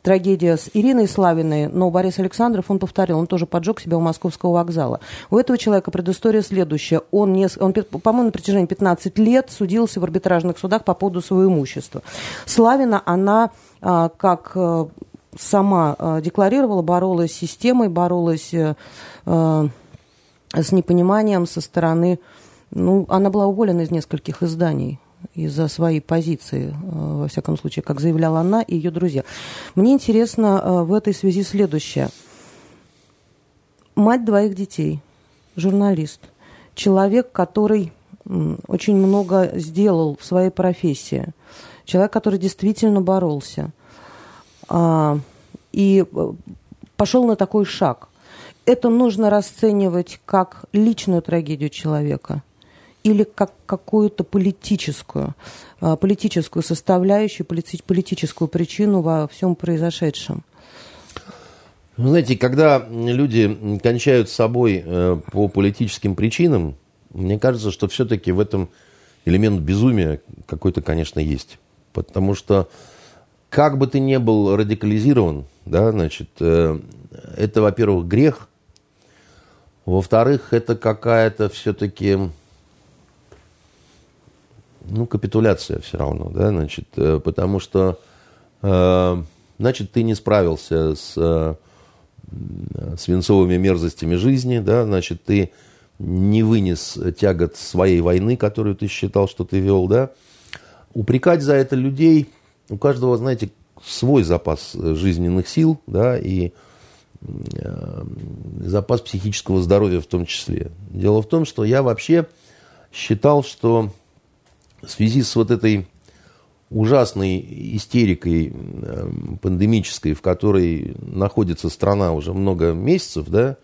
трагедия с Ириной Славиной, но Борис Александров, он повторил, он тоже поджег себя у московского вокзала. У этого человека предыстория следующая. Он, не, он по-моему, на протяжении 15 лет судился в арбитражных судах по поводу своего имущества. Славина, она как сама декларировала, боролась с системой, боролась с непониманием со стороны... Ну, она была уволена из нескольких изданий из-за своей позиции, э, во всяком случае, как заявляла она и ее друзья. Мне интересно э, в этой связи следующее. Мать двоих детей, журналист, человек, который очень много сделал в своей профессии, человек, который действительно боролся а, и э, пошел на такой шаг это нужно расценивать как личную трагедию человека или как какую-то политическую, а, политическую составляющую, политическую причину во всем произошедшем? Вы знаете, когда люди кончают с собой э, по политическим причинам, мне кажется, что все-таки в этом элемент безумия какой-то, конечно, есть. Потому что как бы ты ни был радикализирован, да, значит, э, это, во-первых, грех, во-вторых, это какая-то все-таки ну, капитуляция все равно, да, значит, э, потому что, э, значит, ты не справился с э, свинцовыми мерзостями жизни, да, значит, ты не вынес тягот своей войны, которую ты считал, что ты вел, да. Упрекать за это людей, у каждого, знаете, свой запас жизненных сил, да, и запас психического здоровья в том числе. Дело в том, что я вообще считал, что в связи с вот этой ужасной истерикой э, пандемической, в которой находится страна уже много месяцев, да,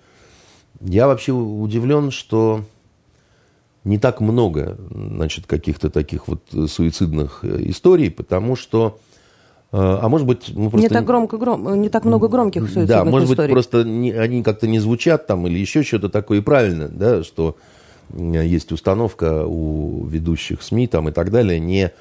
я вообще удивлен, что не так много, значит, каких-то таких вот суицидных э, историй, потому что а, а может быть, мы просто... Не так громко, гром... не так много громких суицидных Да, может историй. быть, просто не, они как-то не звучат там или еще что-то такое. И правильно, да, что есть установка у ведущих СМИ там и так далее, не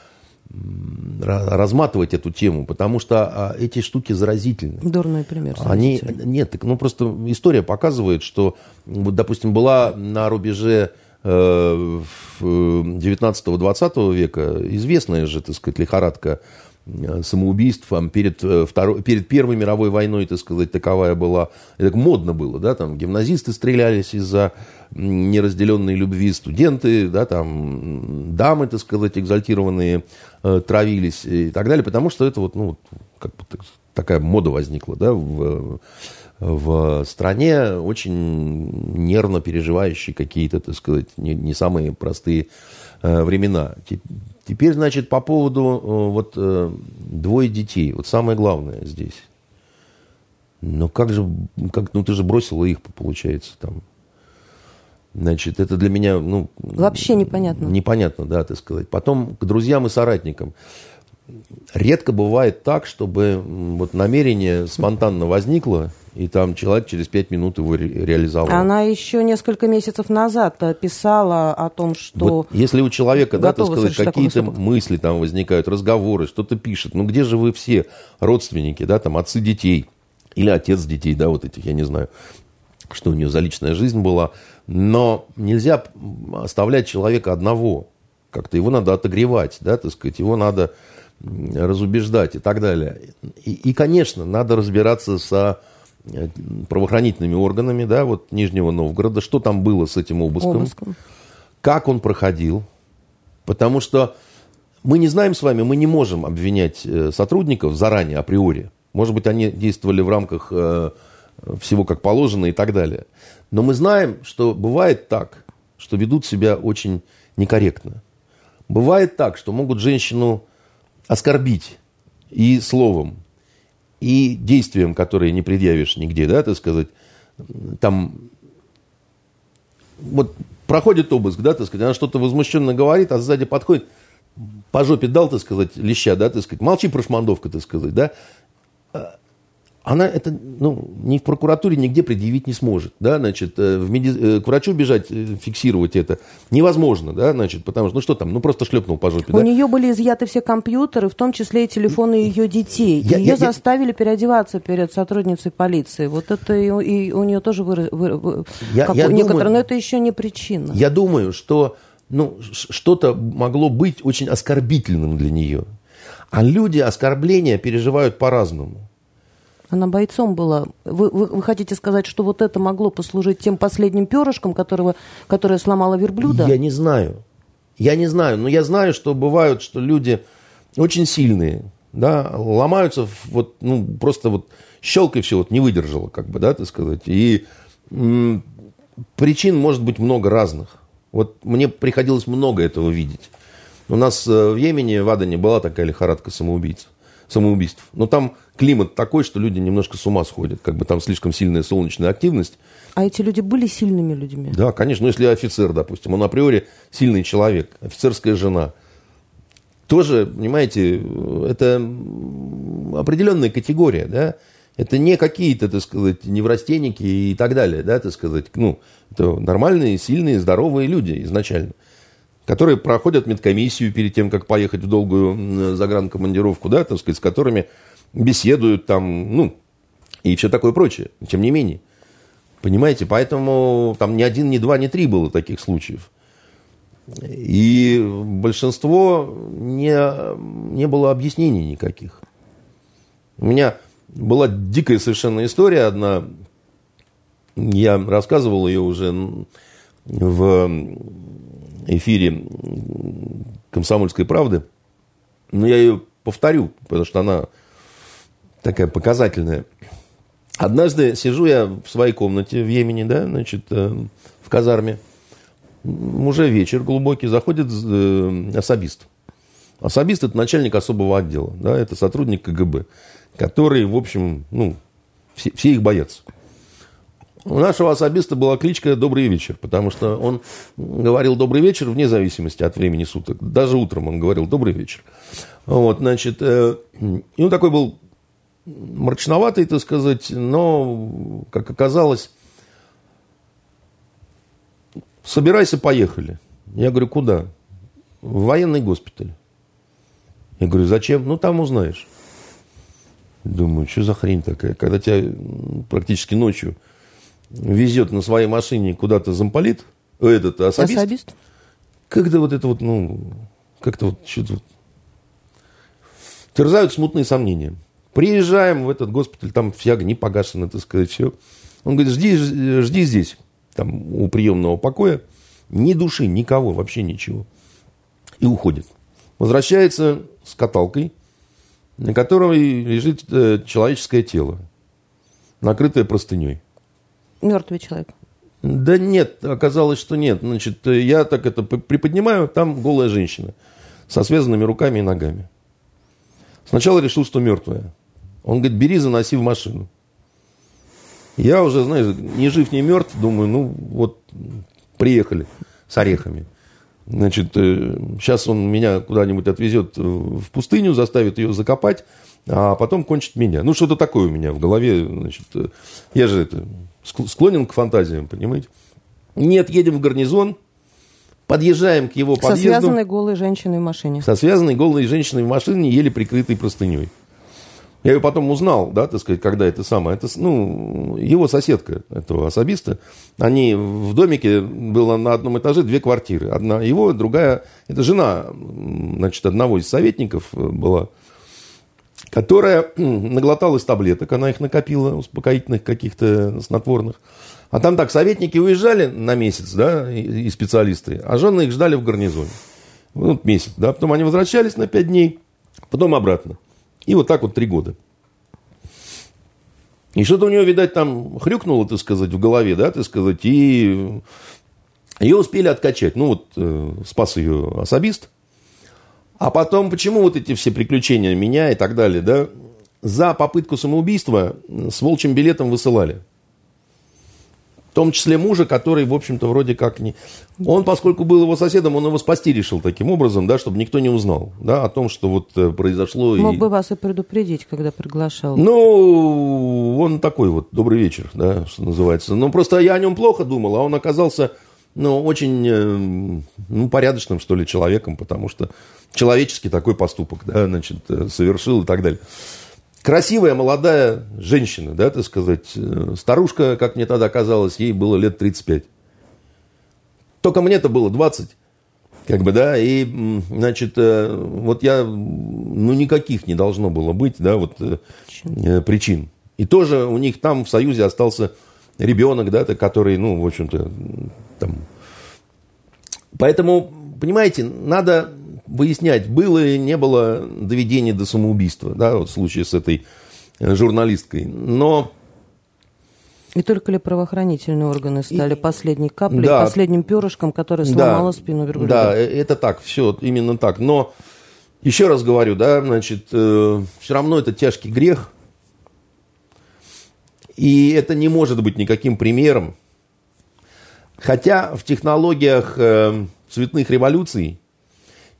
разматывать эту тему, потому что а, эти штуки заразительны. Дурной пример. Они, нет, ну просто история показывает, что, вот, допустим, была на рубеже 19-20 э, века известная же, так сказать, лихорадка Э, самоубийств перед, э, второй, перед Первой мировой войной, так сказать, таковая была. Это модно было, да, там гимназисты стрелялись из-за неразделенной любви, студенты, да, там дамы, так сказать, экзальтированные э, травились и так далее, потому что это вот, ну, как бы такая мода возникла, да, в, в стране, очень нервно переживающей какие-то, так сказать, не, не самые простые времена. Теперь, значит, по поводу э, вот э, двое детей. Вот самое главное здесь. Ну как же, как, ну ты же бросила их, получается, там. Значит, это для меня, ну... Вообще непонятно. Непонятно, да, так сказать. Потом к друзьям и соратникам. Редко бывает так, чтобы вот намерение спонтанно возникло, и там человек через пять минут его ре- реализовал. Она еще несколько месяцев назад писала о том, что... Вот если у человека, да, так сказать, какие-то мысли там возникают, разговоры, что-то пишет, ну где же вы все родственники, да, там отцы детей, или отец детей, да, вот этих, я не знаю, что у нее за личная жизнь была, но нельзя оставлять человека одного, как-то его надо отогревать, да, так сказать, его надо разубеждать и так далее. И, и конечно, надо разбираться со правоохранительными органами, да, вот Нижнего Новгорода, что там было с этим обыском, обыском. как он проходил, потому что мы не знаем с вами, мы не можем обвинять э, сотрудников заранее, априори. Может быть, они действовали в рамках э, всего как положено и так далее. Но мы знаем, что бывает так, что ведут себя очень некорректно. Бывает так, что могут женщину оскорбить и словом, и действием, которые не предъявишь нигде, да, так сказать, там, вот проходит обыск, да, так сказать, она что-то возмущенно говорит, а сзади подходит, по жопе дал, так сказать, леща, да, так сказать, молчи, прошмандовка, так сказать, да, она это ну, ни в прокуратуре нигде предъявить не сможет. Да, значит, э, в меди... Э, к врачу бежать, э, фиксировать это невозможно, да, значит, потому что, ну что там, ну просто шлепнул по жопе. У да? нее были изъяты все компьютеры, в том числе и телефоны ее детей. Я, ее я, заставили я... переодеваться перед сотрудницей полиции. Вот это и, и у нее тоже вы, вы, я, как я некоторые, думаю, но это еще не причина. Я думаю, что ну, что-то могло быть очень оскорбительным для нее. А люди оскорбления переживают по-разному. Она бойцом была. Вы, вы, вы хотите сказать, что вот это могло послужить тем последним перышком, которого, которое сломало верблюда? Я не знаю. Я не знаю. Но я знаю, что бывают, что люди очень сильные, да, ломаются, вот, ну, просто вот щелкой все вот не выдержало, как бы, да, так сказать. И м- причин может быть много разных. Вот мне приходилось много этого видеть. У нас э, в Йемене, в Адане была такая лихорадка самоубийц, самоубийств. Но там климат такой, что люди немножко с ума сходят. Как бы там слишком сильная солнечная активность. А эти люди были сильными людьми? Да, конечно. Ну, если офицер, допустим, он априори сильный человек, офицерская жена. Тоже, понимаете, это определенная категория, да. Это не какие-то, так сказать, неврастенники и так далее, да, так сказать. Ну, это нормальные, сильные, здоровые люди изначально которые проходят медкомиссию перед тем, как поехать в долгую загранкомандировку, да, так сказать, с которыми беседуют там, ну, и все такое прочее. Тем не менее. Понимаете, поэтому там ни один, ни два, ни три было таких случаев. И большинство не, не было объяснений никаких. У меня была дикая совершенно история одна. Я рассказывал ее уже в эфире «Комсомольской правды». Но я ее повторю, потому что она такая показательная. Однажды сижу я в своей комнате в Йемене, да, значит, э, в казарме. Уже вечер глубокий, заходит э, особист. Особист – это начальник особого отдела, да, это сотрудник КГБ, который, в общем, ну, все, все их боятся. У нашего особиста была кличка «Добрый вечер», потому что он говорил «добрый вечер» вне зависимости от времени суток. Даже утром он говорил «добрый вечер». Вот, значит, э, и он такой был мрачноватый, так сказать, но, как оказалось, собирайся, поехали. Я говорю, куда? В военный госпиталь. Я говорю, зачем? Ну, там узнаешь. Думаю, что за хрень такая, когда тебя практически ночью везет на своей машине куда-то замполит, этот особист. особист? Как-то вот это вот, ну, как-то вот что-то вот. Терзают смутные сомнения. Приезжаем в этот госпиталь, там все огни погашены, так сказать, все. Он говорит, жди, жди здесь, там, у приемного покоя. Ни души, никого, вообще ничего. И уходит. Возвращается с каталкой, на которой лежит э, человеческое тело, накрытое простыней. Мертвый человек. Да нет, оказалось, что нет. Значит, я так это приподнимаю, там голая женщина со связанными руками и ногами. Сначала решил, что мертвая. Он говорит, бери, заноси в машину. Я уже, знаешь, ни жив, ни мертв, думаю, ну вот приехали с орехами. Значит, сейчас э, он меня куда-нибудь отвезет в пустыню, заставит ее закопать, а потом кончит меня. Ну, что-то такое у меня в голове. Значит, э, я же это, склонен к фантазиям, понимаете? Нет, едем в гарнизон, подъезжаем к его подъезду. Со связанной голой женщиной в машине. Со связанной голой женщиной в машине, еле прикрытой простыней. Я ее потом узнал, да, так сказать, когда это самое. Это, ну, его соседка, этого особиста. Они в домике, было на одном этаже две квартиры. Одна его, другая, это жена, значит, одного из советников была. Которая наглоталась таблеток, она их накопила, успокоительных каких-то снотворных. А там так, советники уезжали на месяц, да, и, специалисты, а жены их ждали в гарнизоне. Вот месяц, да, потом они возвращались на пять дней, потом обратно. И вот так вот три года. И что-то у нее, видать, там хрюкнуло, так сказать, в голове, да, так сказать, и ее успели откачать. Ну, вот э, спас ее особист. А потом, почему вот эти все приключения меня и так далее, да, за попытку самоубийства с волчьим билетом высылали. В том числе мужа, который, в общем-то, вроде как не... Он, поскольку был его соседом, он его спасти решил таким образом, да, чтобы никто не узнал, да, о том, что вот э, произошло. Мог и... бы вас и предупредить, когда приглашал. Ну, он такой вот, добрый вечер, да, что называется. Ну, просто я о нем плохо думал, а он оказался, ну, очень, э, ну, порядочным, что ли, человеком, потому что человеческий такой поступок, да, значит, э, совершил и так далее красивая молодая женщина, да, так сказать, э, старушка, как мне тогда казалось, ей было лет 35. Только мне-то было 20, как бы, да, и, значит, вот я, ну, никаких не должно было быть, да, вот причин. И тоже у них там в Союзе остался ребенок, да, который, ну, в общем-то, там. Поэтому, понимаете, надо выяснять, было или не было доведения до самоубийства, да, вот в случае с этой э, журналисткой. Но и только ли правоохранительные органы стали и, последней каплей, да, последним перышком, который сломало да, спину верблюда? Да, это так, все именно так. Но еще раз говорю, да, значит, э, все равно это тяжкий грех, и это не может быть никаким примером. Хотя в технологиях э, цветных революций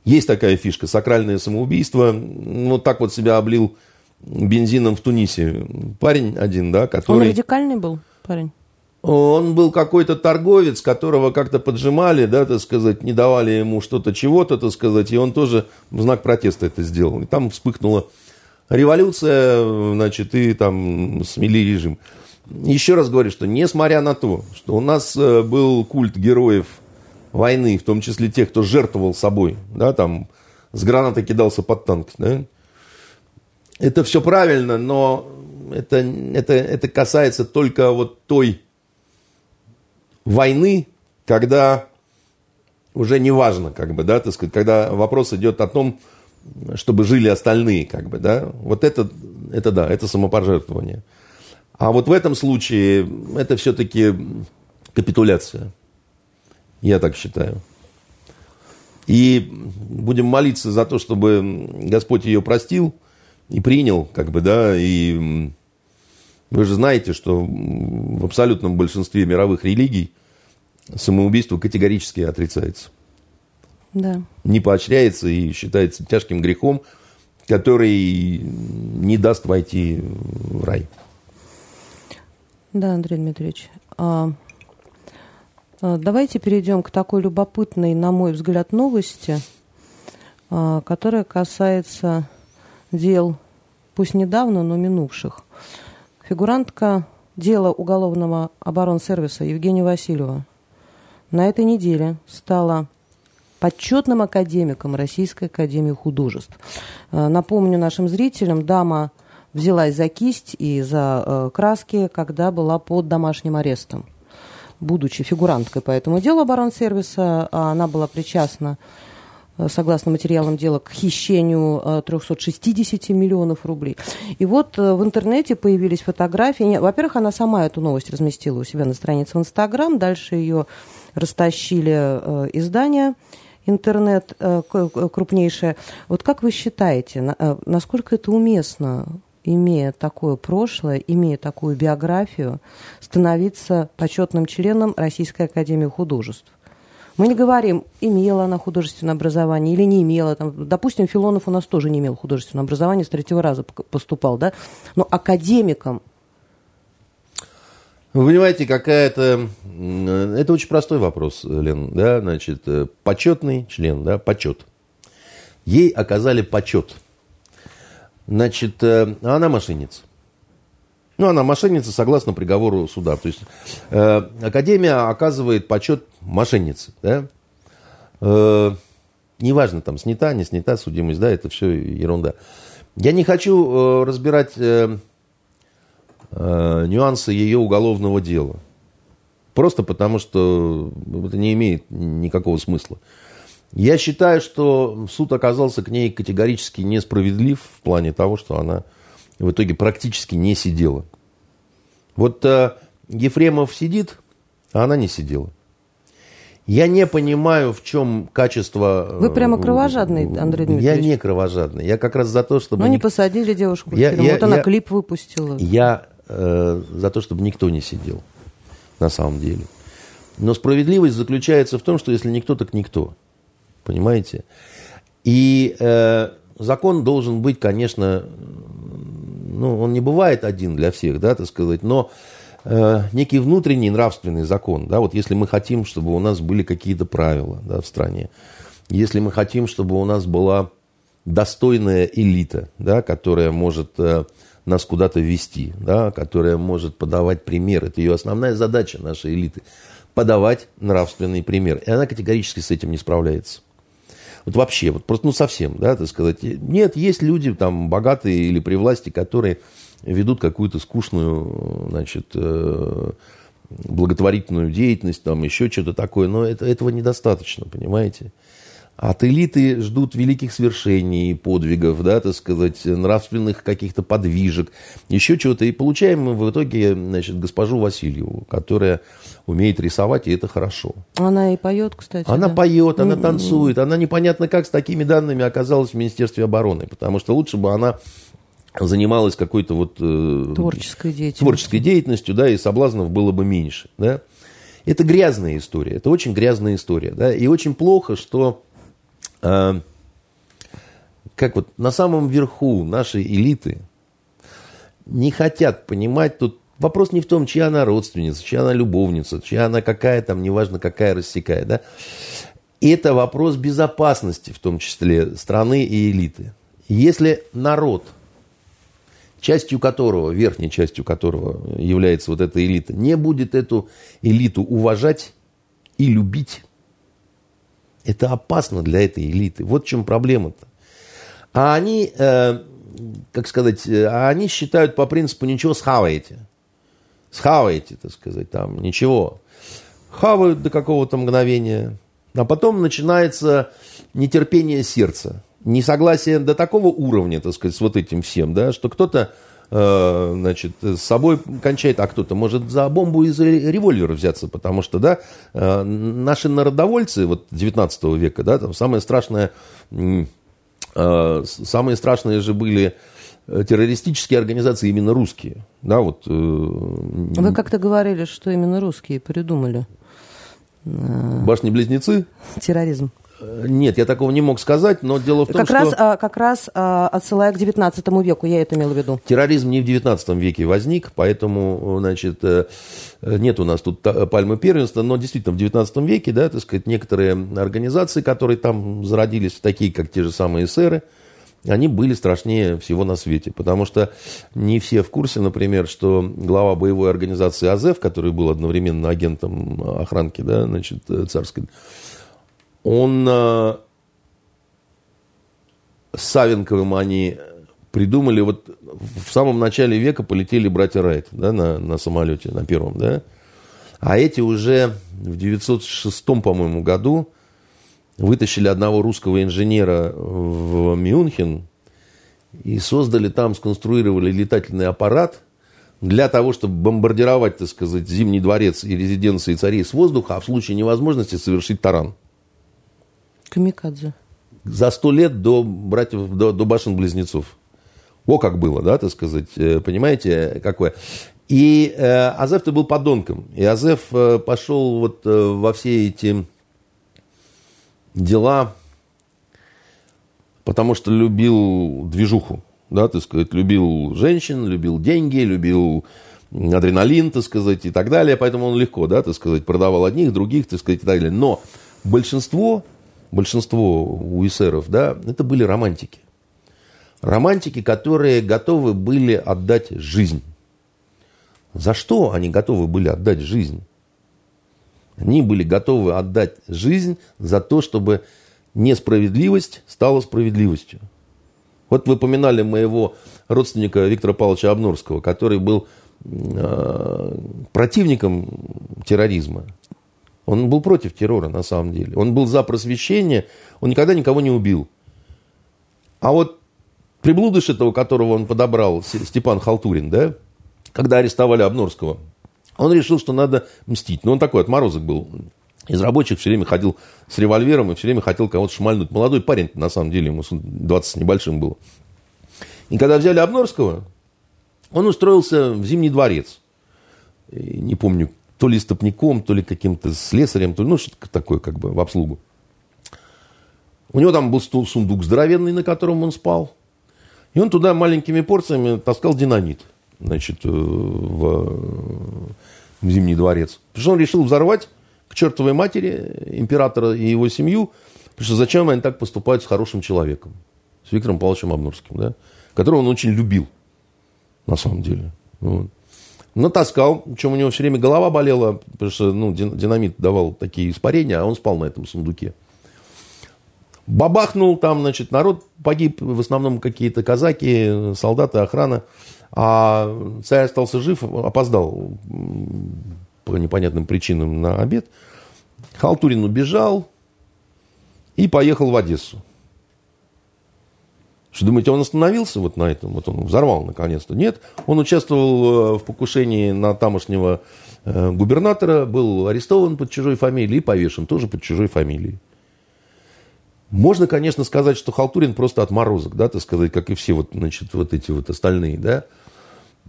есть такая фишка, сакральное самоубийство. Вот так вот себя облил бензином в Тунисе. Парень один, да, который... Он радикальный был парень? Он был какой-то торговец, которого как-то поджимали, да, так сказать, не давали ему что-то, чего-то, так сказать, и он тоже в знак протеста это сделал. И там вспыхнула революция, значит, и там смели режим. Еще раз говорю, что несмотря на то, что у нас э, был культ героев войны, в том числе тех, кто жертвовал собой, да, там с гранатой кидался под танк, да, это все правильно, но это, это, это касается только вот той войны, когда уже не важно, как бы, да, так сказать, когда вопрос идет о том, чтобы жили остальные, как бы, да, вот это, это да, это самопожертвование. А вот в этом случае это все-таки капитуляция. Я так считаю. И будем молиться за то, чтобы Господь ее простил и принял, как бы, да, и вы же знаете, что в абсолютном большинстве мировых религий самоубийство категорически отрицается. Да. Не поощряется и считается тяжким грехом, который не даст войти в рай. Да, Андрей Дмитриевич. А а, давайте перейдем к такой любопытной, на мой взгляд, новости, а, которая касается дел, пусть недавно, но минувших. Фигурантка дела уголовного оборонсервиса Евгения Васильева на этой неделе стала почетным академиком Российской Академии Художеств. А, напомню нашим зрителям, дама взялась за кисть и за э, краски, когда была под домашним арестом будучи фигуранткой по этому делу оборонсервиса, а она была причастна э, согласно материалам дела, к хищению 360 э, миллионов рублей. И вот э, в интернете появились фотографии. Во-первых, она сама эту новость разместила у себя на странице в Инстаграм, дальше ее растащили издания интернет крупнейшее. Вот как вы считаете, насколько это уместно имея такое прошлое, имея такую биографию, становиться почетным членом Российской Академии Художеств. Мы не говорим, имела она художественное образование или не имела. Там, допустим, Филонов у нас тоже не имел художественного образования, с третьего раза поступал, да? Но академиком вы понимаете, какая-то... Это очень простой вопрос, Лен, да, значит, э, почетный член, да, почет. Ей оказали почет – Значит, э, она мошенница. Ну, она мошенница согласно приговору суда. То есть э, Академия оказывает почет мошеннице. Да? Э, неважно, там, снята, не снята судимость, да, это все ерунда. Я не хочу э, разбирать э, э, нюансы ее уголовного дела. Просто потому, что это не имеет никакого смысла. Я считаю, что суд оказался к ней категорически несправедлив в плане того, что она в итоге практически не сидела. Вот э, Ефремов сидит, а она не сидела. Я не понимаю, в чем качество... Вы прямо э, кровожадный, Андрей Дмитриевич. Я не кровожадный. Я как раз за то, чтобы... Ну, не посадили девушку я. Я, вот она я, клип выпустила. Я э, за то, чтобы никто не сидел, на самом деле. Но справедливость заключается в том, что если никто, так никто. Понимаете? И э, закон должен быть, конечно, ну, он не бывает один для всех, да, так сказать, но э, некий внутренний нравственный закон, да, вот если мы хотим, чтобы у нас были какие-то правила, да, в стране, если мы хотим, чтобы у нас была достойная элита, да, которая может э, нас куда-то вести, да, которая может подавать пример, это ее основная задача нашей элиты, подавать нравственный пример, и она категорически с этим не справляется. Вот вообще, вот просто, ну, совсем, да, так сказать. Нет, есть люди там богатые или при власти, которые ведут какую-то скучную, значит, э, благотворительную деятельность, там еще что-то такое, но это, этого недостаточно, понимаете? От элиты ждут великих свершений, подвигов, да, так сказать, нравственных каких-то подвижек, еще чего-то. И получаем мы в итоге, значит, госпожу Васильеву, которая умеет рисовать, и это хорошо. Она и поет, кстати. Она да? поет, она танцует, она непонятно как с такими данными оказалась в Министерстве обороны, потому что лучше бы она занималась какой-то вот... Э, творческой деятельностью. Творческой деятельностью, да, и соблазнов было бы меньше, да. Это грязная история, это очень грязная история, да, и очень плохо, что как вот на самом верху нашей элиты не хотят понимать, тут вопрос не в том, чья она родственница, чья она любовница, чья она какая там, неважно какая, рассекая, да. Это вопрос безопасности, в том числе страны и элиты. Если народ, частью которого, верхней частью которого является вот эта элита, не будет эту элиту уважать и любить, это опасно для этой элиты. Вот в чем проблема-то. А они, э, как сказать, э, а они считают по принципу ничего схаваете. Схаваете, так сказать, там ничего. Хавают до какого-то мгновения. А потом начинается нетерпение сердца. Несогласие до такого уровня, так сказать, с вот этим всем, да, что кто-то значит, с собой кончает, а кто-то может за бомбу из револьвера взяться, потому что, да, э, наши народовольцы, вот 19 века, да, там самое страшное, э, самые страшные же были террористические организации именно русские, да, вот. Вы как-то говорили, что именно русские придумали. Башни-близнецы? Терроризм. Нет, я такого не мог сказать, но дело в том, как что... Раз, как раз а, отсылая к 19 веку, я это имела в виду. Терроризм не в 19 веке возник, поэтому, значит, э, нет у нас тут пальмы первенства, но действительно в 19 веке, да, так сказать, некоторые организации, которые там зародились, такие как те же самые эсеры, они были страшнее всего на свете, потому что не все в курсе, например, что глава боевой организации АЗЕФ, который был одновременно агентом охранки, да, значит, царской, он э, с Савенковым они придумали, вот в самом начале века полетели братья Райт да, на, на самолете, на первом, да. А эти уже в 906, по-моему, году вытащили одного русского инженера в Мюнхен и создали там, сконструировали летательный аппарат для того, чтобы бомбардировать, так сказать, Зимний дворец и резиденции царей с воздуха, а в случае невозможности совершить таран. Камикадзе. За сто лет до братьев, до, до башен-близнецов. О, как было, да, так сказать. Э, понимаете, какое. И э, Азеф-то был подонком. И Азеф э, пошел вот э, во все эти дела, потому что любил движуху. Да, так сказать, любил женщин, любил деньги, любил адреналин, так сказать, и так далее. Поэтому он легко, да, так сказать, продавал одних, других, так сказать, и так далее. Но большинство большинство у эсеров, да, это были романтики. Романтики, которые готовы были отдать жизнь. За что они готовы были отдать жизнь? Они были готовы отдать жизнь за то, чтобы несправедливость стала справедливостью. Вот вы поминали моего родственника Виктора Павловича Обнорского, который был э, противником терроризма. Он был против террора, на самом деле. Он был за просвещение, он никогда никого не убил. А вот приблудыш этого, которого он подобрал, Степан Халтурин, да, когда арестовали Обнорского, он решил, что надо мстить. Но он такой отморозок был. Из рабочих все время ходил с револьвером и все время хотел кого-то шмальнуть. Молодой парень, на самом деле, ему 20 с небольшим было. И когда взяли Обнорского, он устроился в Зимний дворец. Не помню, то ли стопником, то ли каким-то слесарем, то ли, ну, что-то такое, как бы, в обслугу. У него там был сундук здоровенный, на котором он спал. И он туда маленькими порциями таскал динамит, значит, э, в, в Зимний дворец. Потому что он решил взорвать к чертовой матери императора и его семью, потому что зачем они так поступают с хорошим человеком, с Виктором Павловичем Обнорским, да, которого он очень любил, на самом деле. Вот. Натаскал, причем у него все время голова болела, потому что ну, динамит давал такие испарения, а он спал на этом сундуке. Бабахнул там, значит, народ погиб, в основном какие-то казаки, солдаты, охрана. А царь остался жив, опоздал по непонятным причинам на обед. Халтурин убежал и поехал в Одессу. Что думаете, он остановился вот на этом? Вот он взорвал наконец-то. Нет, он участвовал э, в покушении на тамошнего э, губернатора, был арестован под чужой фамилией и повешен тоже под чужой фамилией. Можно, конечно, сказать, что Халтурин просто отморозок, да, так сказать, как и все вот, значит, вот эти вот остальные, да.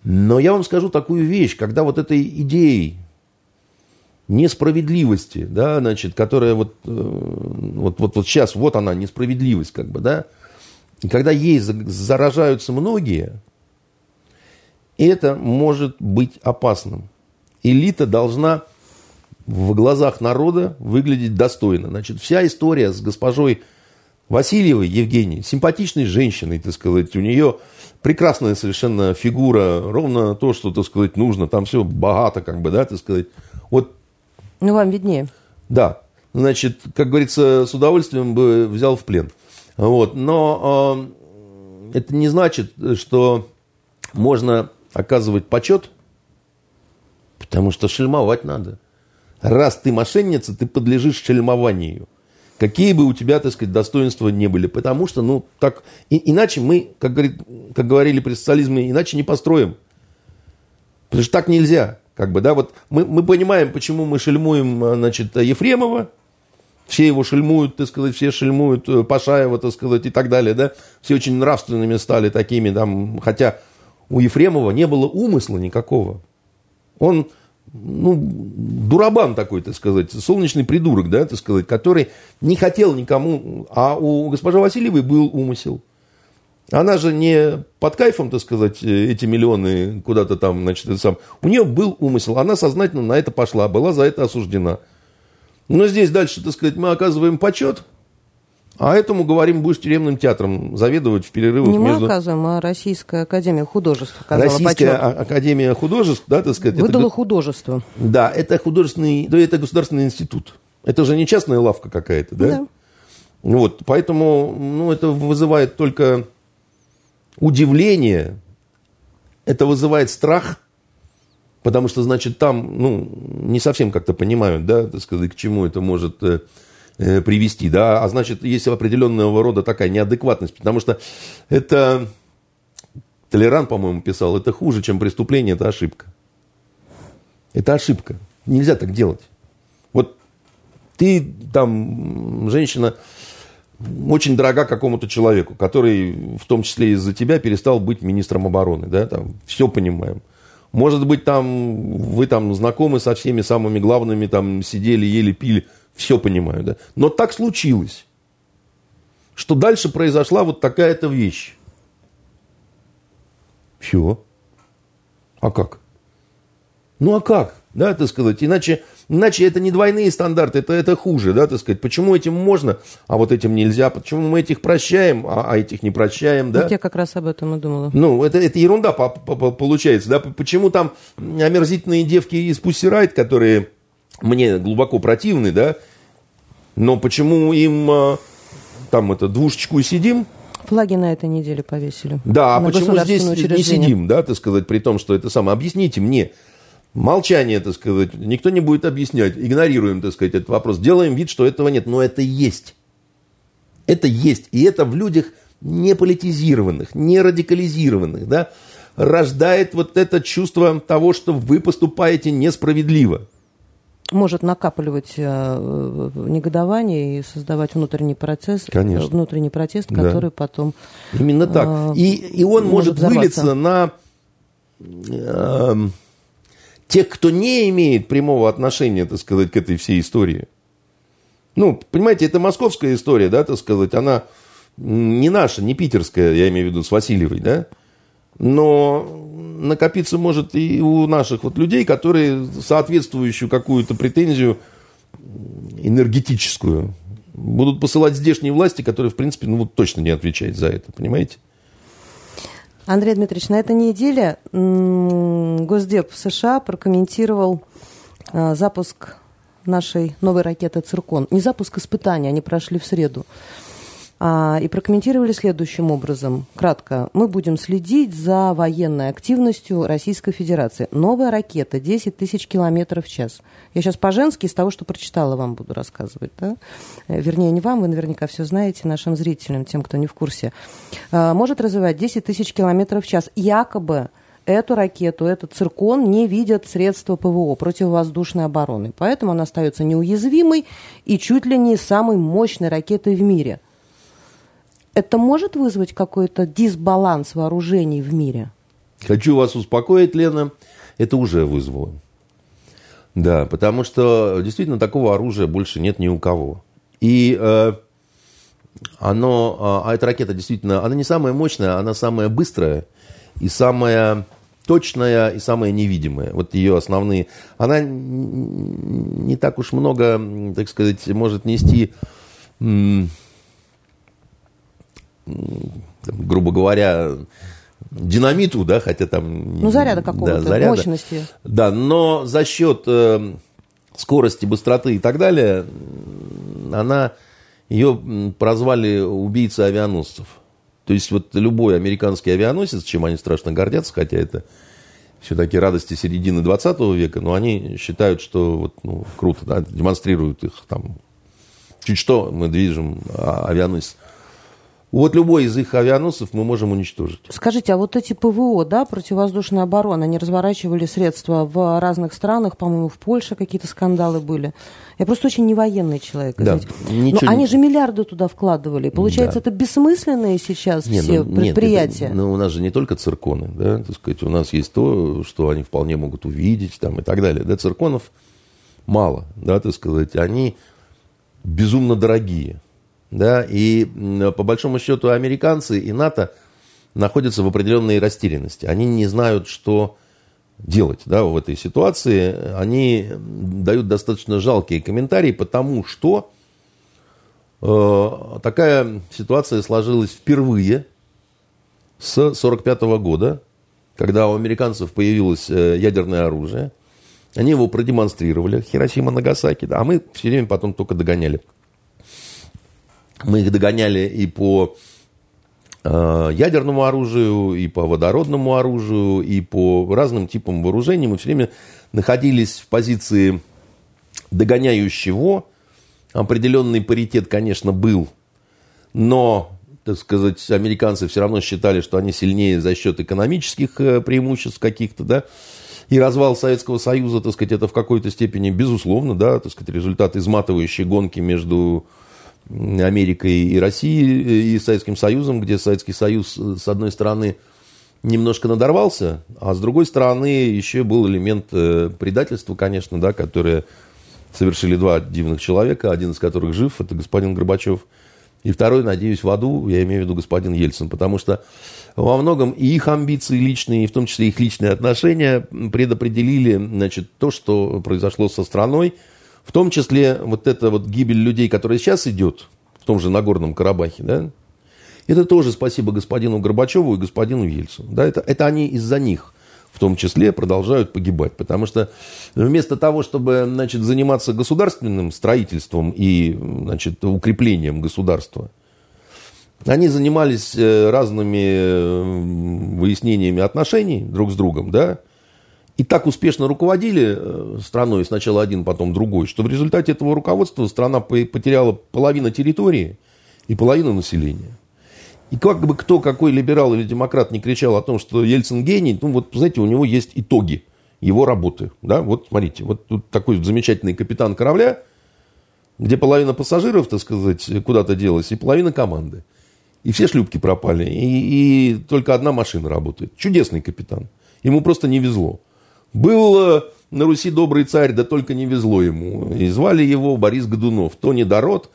Но я вам скажу такую вещь, когда вот этой идеей несправедливости, да, значит, которая вот, э, вот, вот, вот сейчас, вот она, несправедливость, как бы, да, и когда ей заражаются многие, это может быть опасным. Элита должна в глазах народа выглядеть достойно. Значит, вся история с госпожой Васильевой Евгенией, симпатичной женщиной, так сказать, у нее прекрасная совершенно фигура, ровно то, что, так сказать, нужно, там все богато, как бы, да, так сказать. Вот. Ну, вам виднее. Да. Значит, как говорится, с удовольствием бы взял в плен. Вот. Но э, это не значит, что можно оказывать почет, потому что шельмовать надо. Раз ты мошенница, ты подлежишь шельмованию. Какие бы у тебя, так сказать, достоинства не были. Потому что, ну, так... И, иначе мы, как, говорит, как говорили при социализме, иначе не построим. Потому что так нельзя. Как бы, да, вот мы, мы понимаем, почему мы шельмуем, значит, Ефремова, все его шельмуют, так сказать, все шельмуют э, Пашаева, так сказать, и так далее, да, все очень нравственными стали такими, там, хотя у Ефремова не было умысла никакого. Он ну, дурабан такой, так сказать, солнечный придурок, да, так сказать, который не хотел никому, а у госпожи Васильевой был умысел. Она же не под кайфом, так сказать, эти миллионы куда-то там, значит, сам. У нее был умысел, она сознательно на это пошла, была за это осуждена. Но здесь дальше, так сказать, мы оказываем почет – а этому говорим, будешь тюремным театром заведовать в перерывах Не между... мы оказываем, а Российская Академия Художеств оказала Российская почет. Академия Художеств, да, так сказать. Выдала это... художество. Да, это художественный, да, это государственный институт. Это же не частная лавка какая-то, да? Да. Вот, поэтому, ну, это вызывает только удивление, это вызывает страх, потому что, значит, там, ну, не совсем как-то понимают, да, так сказать, к чему это может э, Э, привести, да, а значит, есть определенного рода такая неадекватность, потому что это, Толеран, по-моему, писал, это хуже, чем преступление, это ошибка. Это ошибка. Нельзя так делать. Вот ты там, женщина, очень дорога какому-то человеку, который в том числе из-за тебя перестал быть министром обороны, да, там, все понимаем. Может быть, там, вы там знакомы со всеми самыми главными, там, сидели, ели, пили – все понимаю, да. Но так случилось, что дальше произошла вот такая-то вещь. Все. А как? Ну а как? Да, так сказать. Иначе, иначе это не двойные стандарты, это, это хуже, да, так сказать. Почему этим можно, а вот этим нельзя? Почему мы этих прощаем, а, а этих не прощаем, да? Вот я как раз об этом и думала. Ну, это, это ерунда по, по, по, получается, да. Почему там омерзительные девки из Riot, которые мне глубоко противны, да, но почему им, а, там это двушечку и сидим. Флаги на этой неделе повесили. Да, а почему здесь не сидим, да, так сказать, при том, что это самое. Объясните мне, молчание, так сказать, никто не будет объяснять, игнорируем, так сказать, этот вопрос, делаем вид, что этого нет, но это есть. Это есть, и это в людях не политизированных, не радикализированных, да, рождает вот это чувство того, что вы поступаете несправедливо. Может накапливать э, негодование и создавать внутренний процесс, э, Конечно. внутренний протест, который да. потом... Именно так. Э, и, и он может, может вылиться на э, тех, кто не имеет прямого отношения, так сказать, к этой всей истории. Ну, понимаете, это московская история, да, так сказать, она не наша, не питерская, я имею в виду с Васильевой, да, но накопиться может и у наших вот людей, которые соответствующую какую-то претензию энергетическую будут посылать здешние власти, которые, в принципе, ну вот точно не отвечают за это, понимаете? Андрей Дмитриевич, на этой неделе Госдеп США прокомментировал а, запуск нашей новой ракеты «Циркон». Не запуск испытаний, они прошли в среду. А, и прокомментировали следующим образом. Кратко. Мы будем следить за военной активностью Российской Федерации. Новая ракета 10 тысяч километров в час. Я сейчас по-женски из того, что прочитала, вам буду рассказывать. Да? Э, вернее, не вам, вы наверняка все знаете, нашим зрителям, тем, кто не в курсе. А, может развивать 10 тысяч километров в час. Якобы эту ракету, этот циркон не видят средства ПВО, противовоздушной обороны. Поэтому она остается неуязвимой и чуть ли не самой мощной ракетой в мире – это может вызвать какой-то дисбаланс вооружений в мире? Хочу вас успокоить, Лена, это уже вызвало. Да, потому что действительно такого оружия больше нет ни у кого. И э, оно, а эта ракета действительно, она не самая мощная, она самая быстрая и самая точная и самая невидимая. Вот ее основные. Она не так уж много, так сказать, может нести грубо говоря, динамиту, да, хотя там... Ну, заряда какого-то, да, заряда, мощности. Да, но за счет э, скорости, быстроты и так далее, она, ее прозвали убийца авианосцев. То есть вот любой американский авианосец, чем они страшно гордятся, хотя это все-таки радости середины 20 века, но они считают, что вот, ну, круто, да, демонстрируют их там. Чуть что мы движем а, авианосец. Вот любой из их авианосцев мы можем уничтожить. Скажите, а вот эти ПВО, да, противовоздушная оборона, они разворачивали средства в разных странах, по-моему, в Польше какие-то скандалы были. Я просто очень не военный человек. Да, Но они же миллиарды туда вкладывали. Получается, да. это бессмысленные сейчас нет, все ну, предприятия. Нет, это, ну, у нас же не только цирконы, да, так сказать, у нас есть то, что они вполне могут увидеть там и так далее. Да, цирконов мало, да, так сказать, они безумно дорогие. Да, и по большому счету американцы и НАТО находятся в определенной растерянности. Они не знают, что делать да, в этой ситуации. Они дают достаточно жалкие комментарии, потому что э, такая ситуация сложилась впервые с 1945 года, когда у американцев появилось э, ядерное оружие. Они его продемонстрировали, Хиросима, Нагасаки, да, а мы все время потом только догоняли. Мы их догоняли и по э, ядерному оружию, и по водородному оружию, и по разным типам вооружений. Мы все время находились в позиции догоняющего. Определенный паритет, конечно, был, но, так сказать, американцы все равно считали, что они сильнее за счет экономических э, преимуществ каких-то, да. И развал Советского Союза, так сказать, это в какой-то степени, безусловно, да, так сказать, результат изматывающей гонки между Америкой и Россией, и Советским Союзом, где Советский Союз, с одной стороны, немножко надорвался, а с другой стороны, еще был элемент э, предательства, конечно, да, которое совершили два дивных человека, один из которых жив, это господин Горбачев, и второй, надеюсь, в аду, я имею в виду господин Ельцин, потому что во многом и их амбиции личные, и в том числе их личные отношения предопределили значит, то, что произошло со страной, в том числе вот эта вот гибель людей, которая сейчас идет в том же Нагорном Карабахе, да, это тоже спасибо господину Горбачеву и господину Ельцину. Да, это, это они из-за них в том числе продолжают погибать. Потому что вместо того, чтобы значит, заниматься государственным строительством и значит, укреплением государства, Они занимались э, разными э, выяснениями отношений друг с другом, да, и так успешно руководили э, страной, сначала один, потом другой, что в результате этого руководства страна потеряла половину территории и половину населения. И как бы кто, какой либерал или демократ не кричал о том, что Ельцин гений, ну вот, знаете, у него есть итоги его работы. Да? Вот смотрите, вот тут такой замечательный капитан корабля, где половина пассажиров, так сказать, куда-то делась, и половина команды. И все шлюпки пропали, и, и только одна машина работает. Чудесный капитан. Ему просто не везло. Был на Руси добрый царь, да только не везло ему. И звали его Борис Годунов. То недород,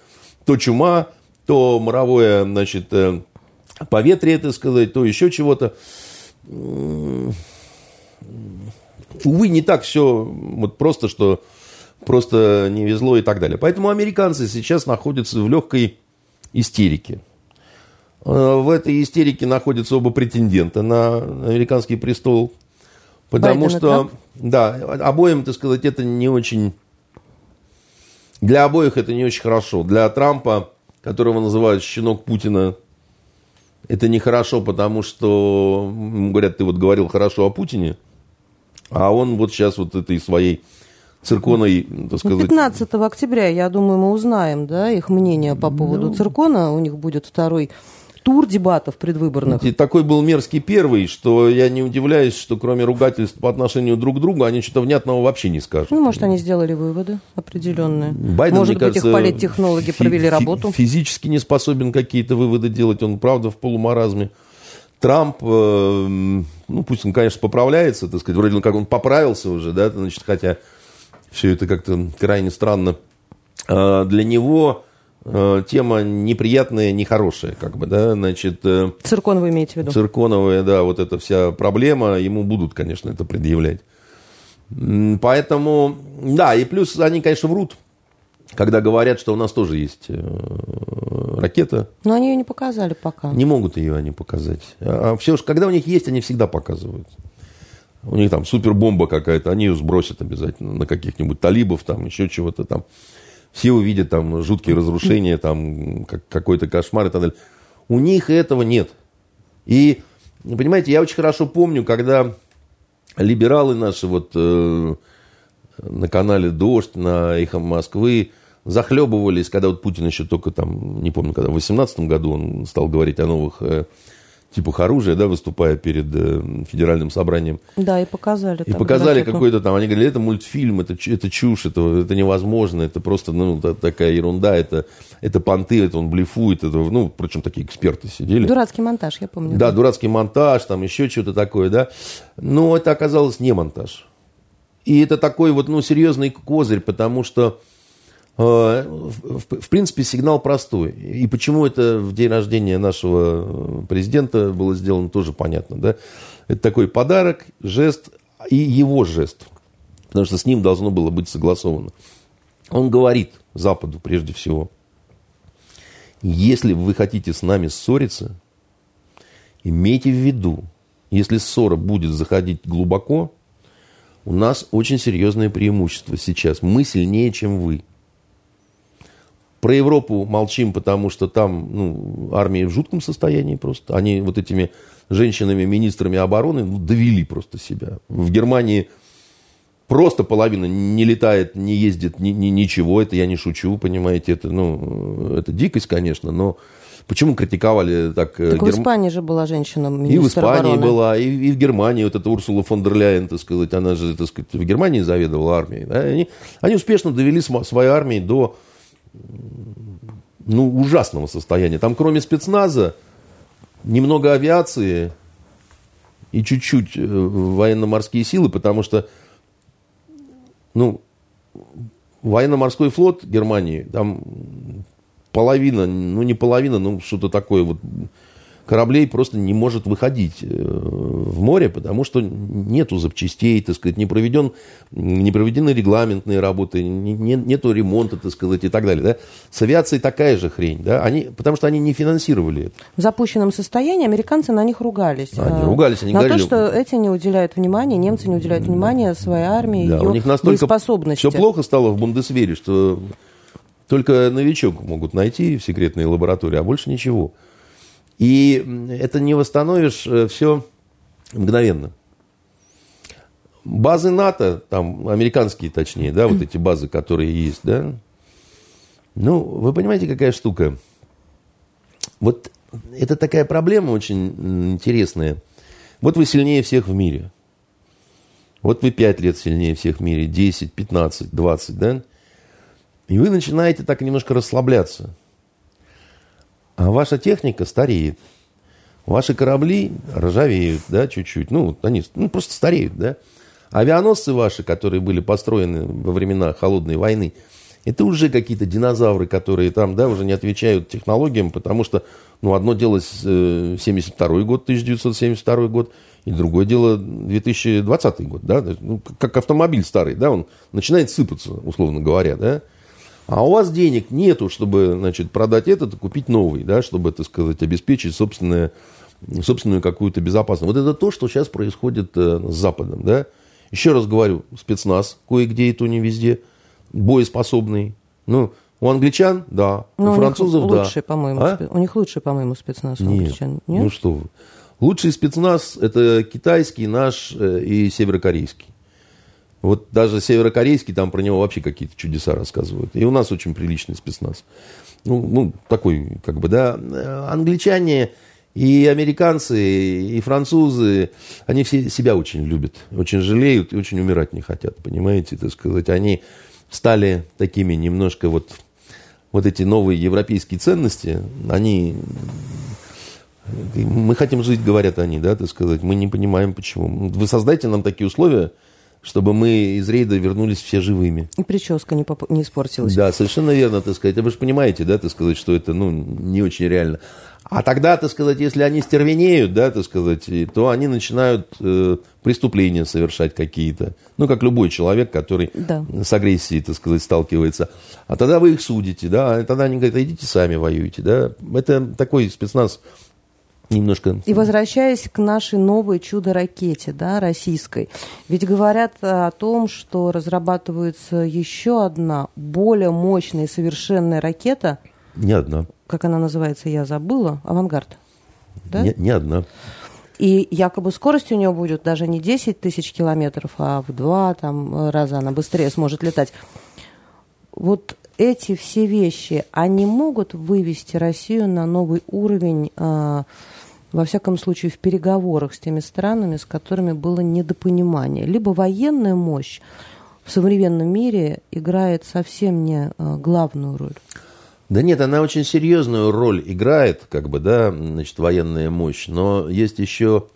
то чума, то моровое, значит, э, поветрие, так сказать, то еще чего-то. Увы, не так все вот просто, что просто не везло и так далее. Поэтому американцы сейчас находятся в легкой истерике. Э, в этой истерике находятся оба претендента на американский престол. Потому Байден что, да, обоим, так сказать, это не очень... Для обоих это не очень хорошо. Для Трампа, которого называют щенок Путина, это нехорошо, потому что, говорят, ты вот говорил хорошо о Путине, а он вот сейчас вот этой своей цирконой, так сказать... 15 октября, я думаю, мы узнаем, да, их мнение по поводу ну, циркона. У них будет второй тур дебатов предвыборных. И такой был мерзкий первый, что я не удивляюсь, что кроме ругательств по отношению друг к другу, они что-то внятного вообще не скажут. Ну, может, они сделали выводы определенные. Байден, может быть, кажется, их политтехнологи фи- провели работу. Физически не способен какие-то выводы делать, он, правда, в полумаразме. Трамп, э, ну, пусть он, конечно, поправляется, так сказать, вроде как он поправился уже, да, значит, хотя все это как-то крайне странно. Э, для него тема неприятная, нехорошая, как бы, да, значит... Э, Циркон вы имеете в виду? Цирконовая, да, вот эта вся проблема, ему будут, конечно, это предъявлять. Поэтому, да, и плюс они, конечно, врут, когда говорят, что у нас тоже есть э, ракета. Но они ее не показали пока. Не могут ее они показать. А все, когда у них есть, они всегда показывают. У них там супербомба какая-то, они ее сбросят обязательно на каких-нибудь талибов, там еще чего-то там все увидят там жуткие разрушения, там как, какой-то кошмар и так далее. У них этого нет. И, понимаете, я очень хорошо помню, когда либералы наши вот э, на канале «Дождь», на «Эхо Москвы» захлебывались, когда вот Путин еще только там, не помню, когда в 18 году он стал говорить о новых э, типах оружия, да, выступая перед э, федеральным собранием. Да, и показали. И показали какой-то там, они говорили, это мультфильм, это, это чушь, это, это невозможно, это просто, ну, такая ерунда, это, это понты, это он блефует, это, ну, впрочем, такие эксперты сидели. Дурацкий монтаж, я помню. Да, дурацкий монтаж, там еще что-то такое, да. Но это оказалось не монтаж. И это такой вот, ну, серьезный козырь, потому что в принципе, сигнал простой. И почему это в день рождения нашего президента было сделано, тоже понятно. Да? Это такой подарок, жест и его жест. Потому что с ним должно было быть согласовано. Он говорит Западу прежде всего, если вы хотите с нами ссориться, имейте в виду, если ссора будет заходить глубоко, у нас очень серьезное преимущество сейчас. Мы сильнее, чем вы. Про Европу молчим, потому что там ну, армия в жутком состоянии просто. Они вот этими женщинами, министрами обороны ну, довели просто себя. В Германии просто половина не летает, не ездит, ни, ни, ничего. Это я не шучу, понимаете. Это, ну, это дикость, конечно, но... Почему критиковали так? Э, так Герм... в Испании же была женщина И в Испании обороны. была, и, и в Германии вот эта Урсула фон дер Ляйен, так сказать, она же, так сказать, в Германии заведовала армией. Да? Они, они успешно довели свои армии до ну, ужасного состояния. Там кроме спецназа немного авиации и чуть-чуть э, военно-морские силы, потому что ну, военно-морской флот Германии, там половина, ну не половина, ну что-то такое вот кораблей просто не может выходить э, в море, потому что нету запчастей, так сказать, не, проведен, не проведены регламентные работы, не, нету ремонта, так сказать, и так далее. Да? С авиацией такая же хрень, да? они, потому что они не финансировали это. В запущенном состоянии американцы на них ругались. Они а, ругались, они на говорили... то, что эти не уделяют внимания, немцы не уделяют внимания своей армии, да, ее у них настолько все плохо стало в Бундесвере, что только новичок могут найти в секретной лаборатории, а больше ничего. И это не восстановишь э, все мгновенно. Базы НАТО, там, американские точнее, да, вот эти базы, которые есть, да, ну, вы понимаете, какая штука? Вот это такая проблема очень интересная. Вот вы сильнее всех в мире. Вот вы 5 лет сильнее всех в мире, 10, 15, 20, да? И вы начинаете так немножко расслабляться. А ваша техника стареет. Ваши корабли ржавеют, да, чуть-чуть. Ну, они ну, просто стареют, да. Авианосцы ваши, которые были построены во времена Холодной войны, это уже какие-то динозавры, которые там, да, уже не отвечают технологиям, потому что, ну, одно дело 72 э, год, 1972 год, и другое дело 2020 год, да, ну, как автомобиль старый, да, он начинает сыпаться, условно говоря, да, а у вас денег нету, чтобы, значит, продать этот и купить новый, да, чтобы, так сказать, обеспечить собственное, собственную какую-то безопасность. Вот это то, что сейчас происходит э, с Западом, да, еще раз говорю, спецназ кое-где и то не везде, боеспособный. Ну, у англичан, да, Но у французов, да. Лучший, по-моему, а? спе... У них лучший, по-моему, спецназ у Нет. англичан. Нет? Ну что вы. Лучший спецназ – это китайский, наш э, и северокорейский. Вот даже северокорейский, там про него вообще какие-то чудеса рассказывают. И у нас очень приличный спецназ. Ну, ну такой, как бы, да. Англичане и американцы, и французы, они все себя очень любят, очень жалеют и очень умирать не хотят, понимаете, так сказать. Они стали такими немножко вот, вот эти новые европейские ценности, они мы хотим жить, говорят они, да, так сказать. Мы не понимаем, почему. Вы создайте нам такие условия, чтобы мы из рейда вернулись все живыми. И прическа не, поп- не испортилась. Да, совершенно верно, так сказать. А вы же понимаете, да, так сказать, что это, ну, не очень реально. А тогда, так сказать, если они стервенеют, да, так сказать, то они начинают э, преступления совершать какие-то. Ну, как любой человек, который да. с агрессией, так сказать, сталкивается. А тогда вы их судите, да, а тогда они говорят, идите сами воюйте, да. Это такой спецназ немножко... И возвращаясь к нашей новой чудо-ракете, да, российской, ведь говорят о том, что разрабатывается еще одна более мощная и совершенная ракета. Не одна. Как она называется, я забыла. Авангард. Да? Не, не одна. И якобы скорость у нее будет даже не 10 тысяч километров, а в два там, раза она быстрее сможет летать. Вот эти все вещи, они могут вывести Россию на новый уровень а, во всяком случае, в переговорах с теми странами, с которыми было недопонимание. Либо военная мощь в современном мире играет совсем не э, главную роль. Да нет, она очень серьезную роль играет, как бы, да, значит, военная мощь. Но есть еще,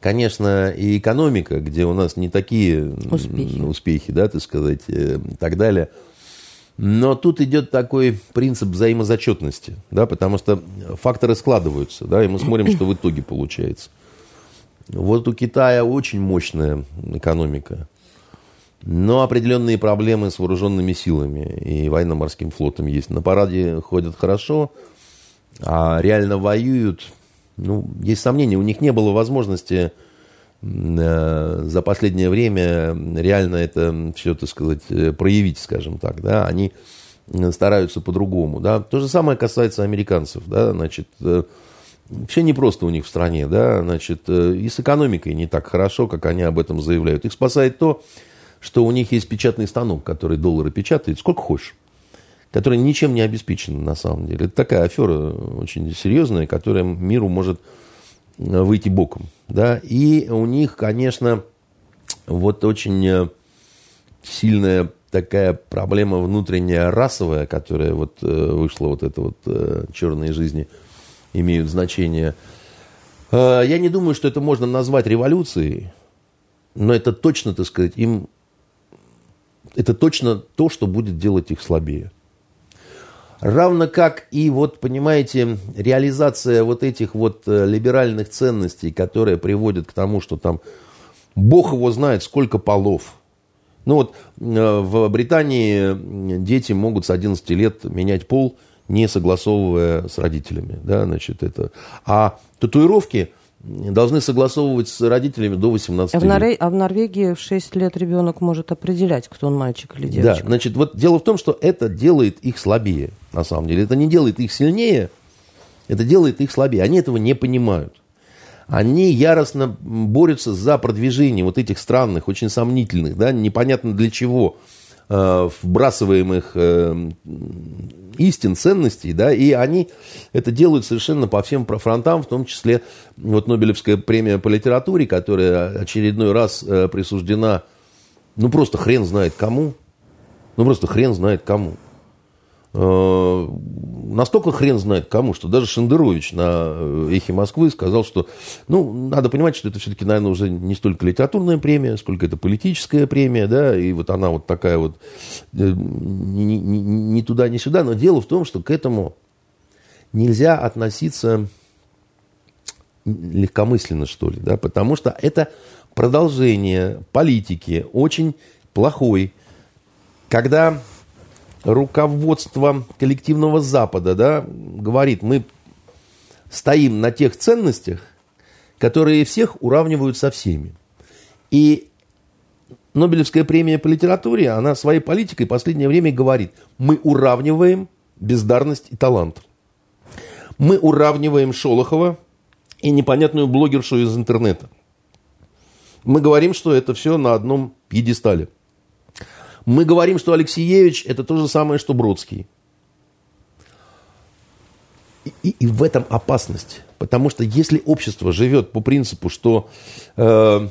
конечно, и экономика, где у нас не такие успехи, успехи да, так сказать, э, и так далее. Но тут идет такой принцип взаимозачетности, да, потому что факторы складываются, да, и мы смотрим, что в итоге получается. Вот у Китая очень мощная экономика, но определенные проблемы с вооруженными силами и военно-морским флотом есть. На параде ходят хорошо, а реально воюют. Ну, есть сомнения, у них не было возможности за последнее время реально это все, так сказать, э, проявить, скажем так, да, они стараются по-другому, да. То же самое касается американцев, да, значит, э, все непросто у них в стране, да, значит, и с экономикой не так хорошо, как они об этом заявляют. Их спасает то, что у них есть печатный станок, который доллары печатает, сколько хочешь, который ничем не обеспечен на самом деле. Это такая афера очень серьезная, которая миру может выйти боком. Да? И у них, конечно, вот очень э, сильная такая проблема внутренняя расовая, которая вот э, вышла, вот это вот э, черные жизни имеют значение. Я не думаю, что это можно назвать революцией, но это точно, так сказать, им это точно то, что будет делать их слабее. Равно как и вот, понимаете, реализация вот этих вот э, либеральных ценностей, которые приводят к тому, что там Бог его знает, сколько полов. Ну вот э, в Британии дети могут с 11 лет менять пол, не согласовывая с родителями. Да, значит, это. А татуировки должны согласовывать с родителями до 18 а в лет. А в Норвегии в 6 лет ребенок может определять, кто он мальчик или девочка. Да, значит, вот дело в том, что это делает их слабее, на самом деле. Это не делает их сильнее, Это делает их слабее. Они этого не понимают. Они яростно борются за продвижение вот этих странных, очень сомнительных, да, непонятно для чего э, вбрасываемых э, истин, ценностей, да, и они это делают совершенно по всем фронтам, в том числе вот Нобелевская премия по литературе, которая очередной раз э, присуждена, ну, просто хрен знает кому, ну, просто хрен знает кому. Настолько хрен знает кому, что даже Шендерович на э, «Эхе Москвы» сказал, что, ну, надо понимать, что это все-таки, наверное, уже не столько литературная премия, сколько это политическая премия, да, и вот она вот такая вот э, ни туда, ни сюда. Но дело в том, что к этому нельзя относиться легкомысленно, что ли, да, потому что это продолжение политики очень плохой, когда руководство коллективного Запада да, говорит, мы стоим на тех ценностях, которые всех уравнивают со всеми. И Нобелевская премия по литературе, она своей политикой в последнее время говорит, мы уравниваем бездарность и талант. Мы уравниваем Шолохова и непонятную блогершу из интернета. Мы говорим, что это все на одном пьедестале. Мы говорим, что Алексеевич – это то же самое, что Бродский. И, и, и в этом опасность. Потому что если общество живет по принципу, что э,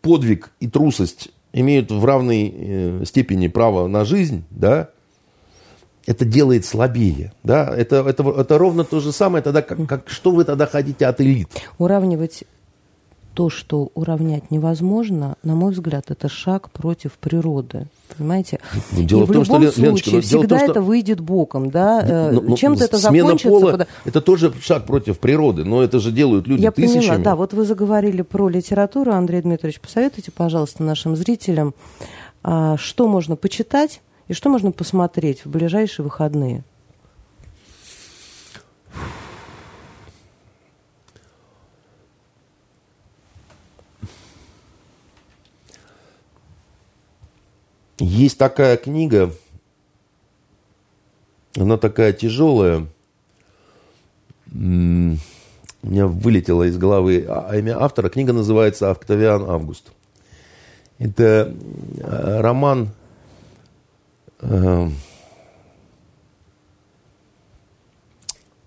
подвиг и трусость имеют в равной э, степени право на жизнь, да, это делает слабее. Да? Это, это, это ровно то же самое, тогда как, как, что вы тогда хотите от элит? Уравнивать то, что уравнять невозможно, на мой взгляд, это шаг против природы. Понимаете? Ну, дело и в, том, любом что, Леночка, случае всегда том, что... это выйдет боком, да? Э, ну, ну, Чем-то это смена закончится. Пола, куда... Это тоже шаг против природы, но это же делают люди Я тысячами. поняла, да. Вот вы заговорили про литературу, Андрей Дмитриевич. Посоветуйте, пожалуйста, нашим зрителям, а, что можно почитать и что можно посмотреть в ближайшие выходные. Есть такая книга, она такая тяжелая. У меня вылетело из головы а, имя автора. Книга называется «Октавиан Август». Это э, роман э,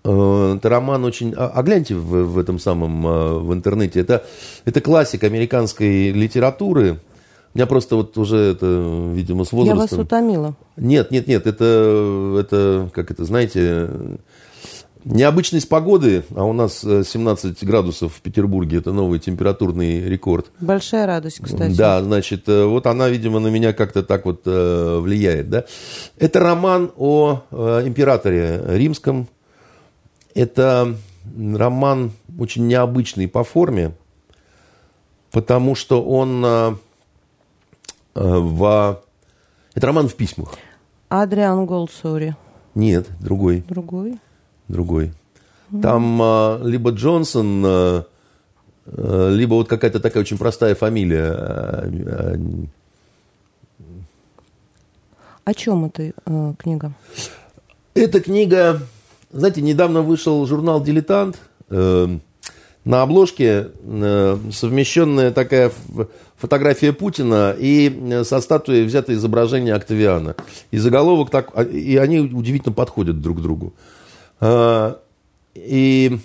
э, это роман очень... А, а гляньте в, в этом самом, в интернете. Это, это классик американской литературы – меня просто вот уже это, видимо, с возрастом... Я вас утомила. Нет, нет, нет, это, это как это, знаете, необычность погоды, а у нас 17 градусов в Петербурге, это новый температурный рекорд. Большая радость, кстати. Да, значит, э, вот она, видимо, на меня как-то так вот э, влияет, да. Это роман о э, императоре римском. Это роман очень необычный по форме, потому что он Э, в... Это роман в письмах. Адриан Голсори. Нет, другой. Другой? Другой. Там а, либо Джонсон, а, либо вот какая-то такая очень простая фамилия. А, О чем эта э, книга? Эта книга, знаете, недавно вышел журнал «Дилетант». Э, на обложке э, совмещенная такая фотография Путина и э, со статуей взято изображение Октавиана. И заголовок так, а, и они удивительно подходят друг к другу. А, и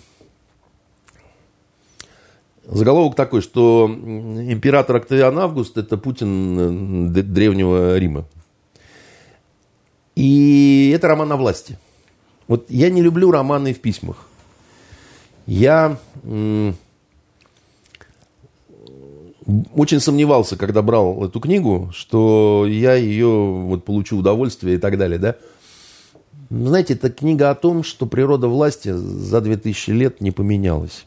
заголовок такой, что император Октавиан Август – это Путин э, древнего Рима. И это роман о власти. Вот я не люблю романы в письмах. Я очень сомневался, когда брал эту книгу, что я ее вот получу удовольствие и так далее, да. Знаете, это книга о том, что природа власти за 2000 лет не поменялась.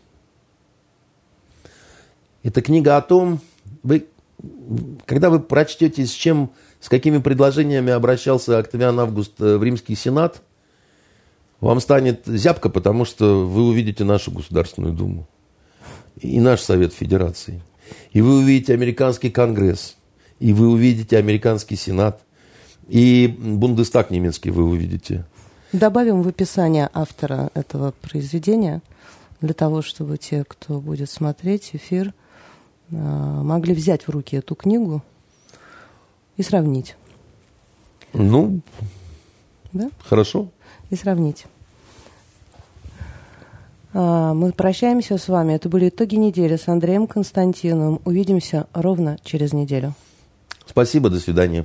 Это книга о том, вы, когда вы прочтете, с чем, с какими предложениями обращался Октавиан Август э, в Римский Сенат, вам станет зябко, потому что вы увидите нашу Государственную Думу и наш Совет Федерации – и вы увидите американский конгресс, и вы увидите американский сенат, и Бундестаг немецкий вы увидите. Добавим в описание автора этого произведения для того, чтобы те, кто будет смотреть эфир, а, могли взять в руки эту книгу и сравнить. Ну, да? хорошо. И сравнить. А, мы прощаемся с вами. Это были итоги недели с Андреем Константиновым. Увидимся ровно через неделю. Спасибо, до свидания.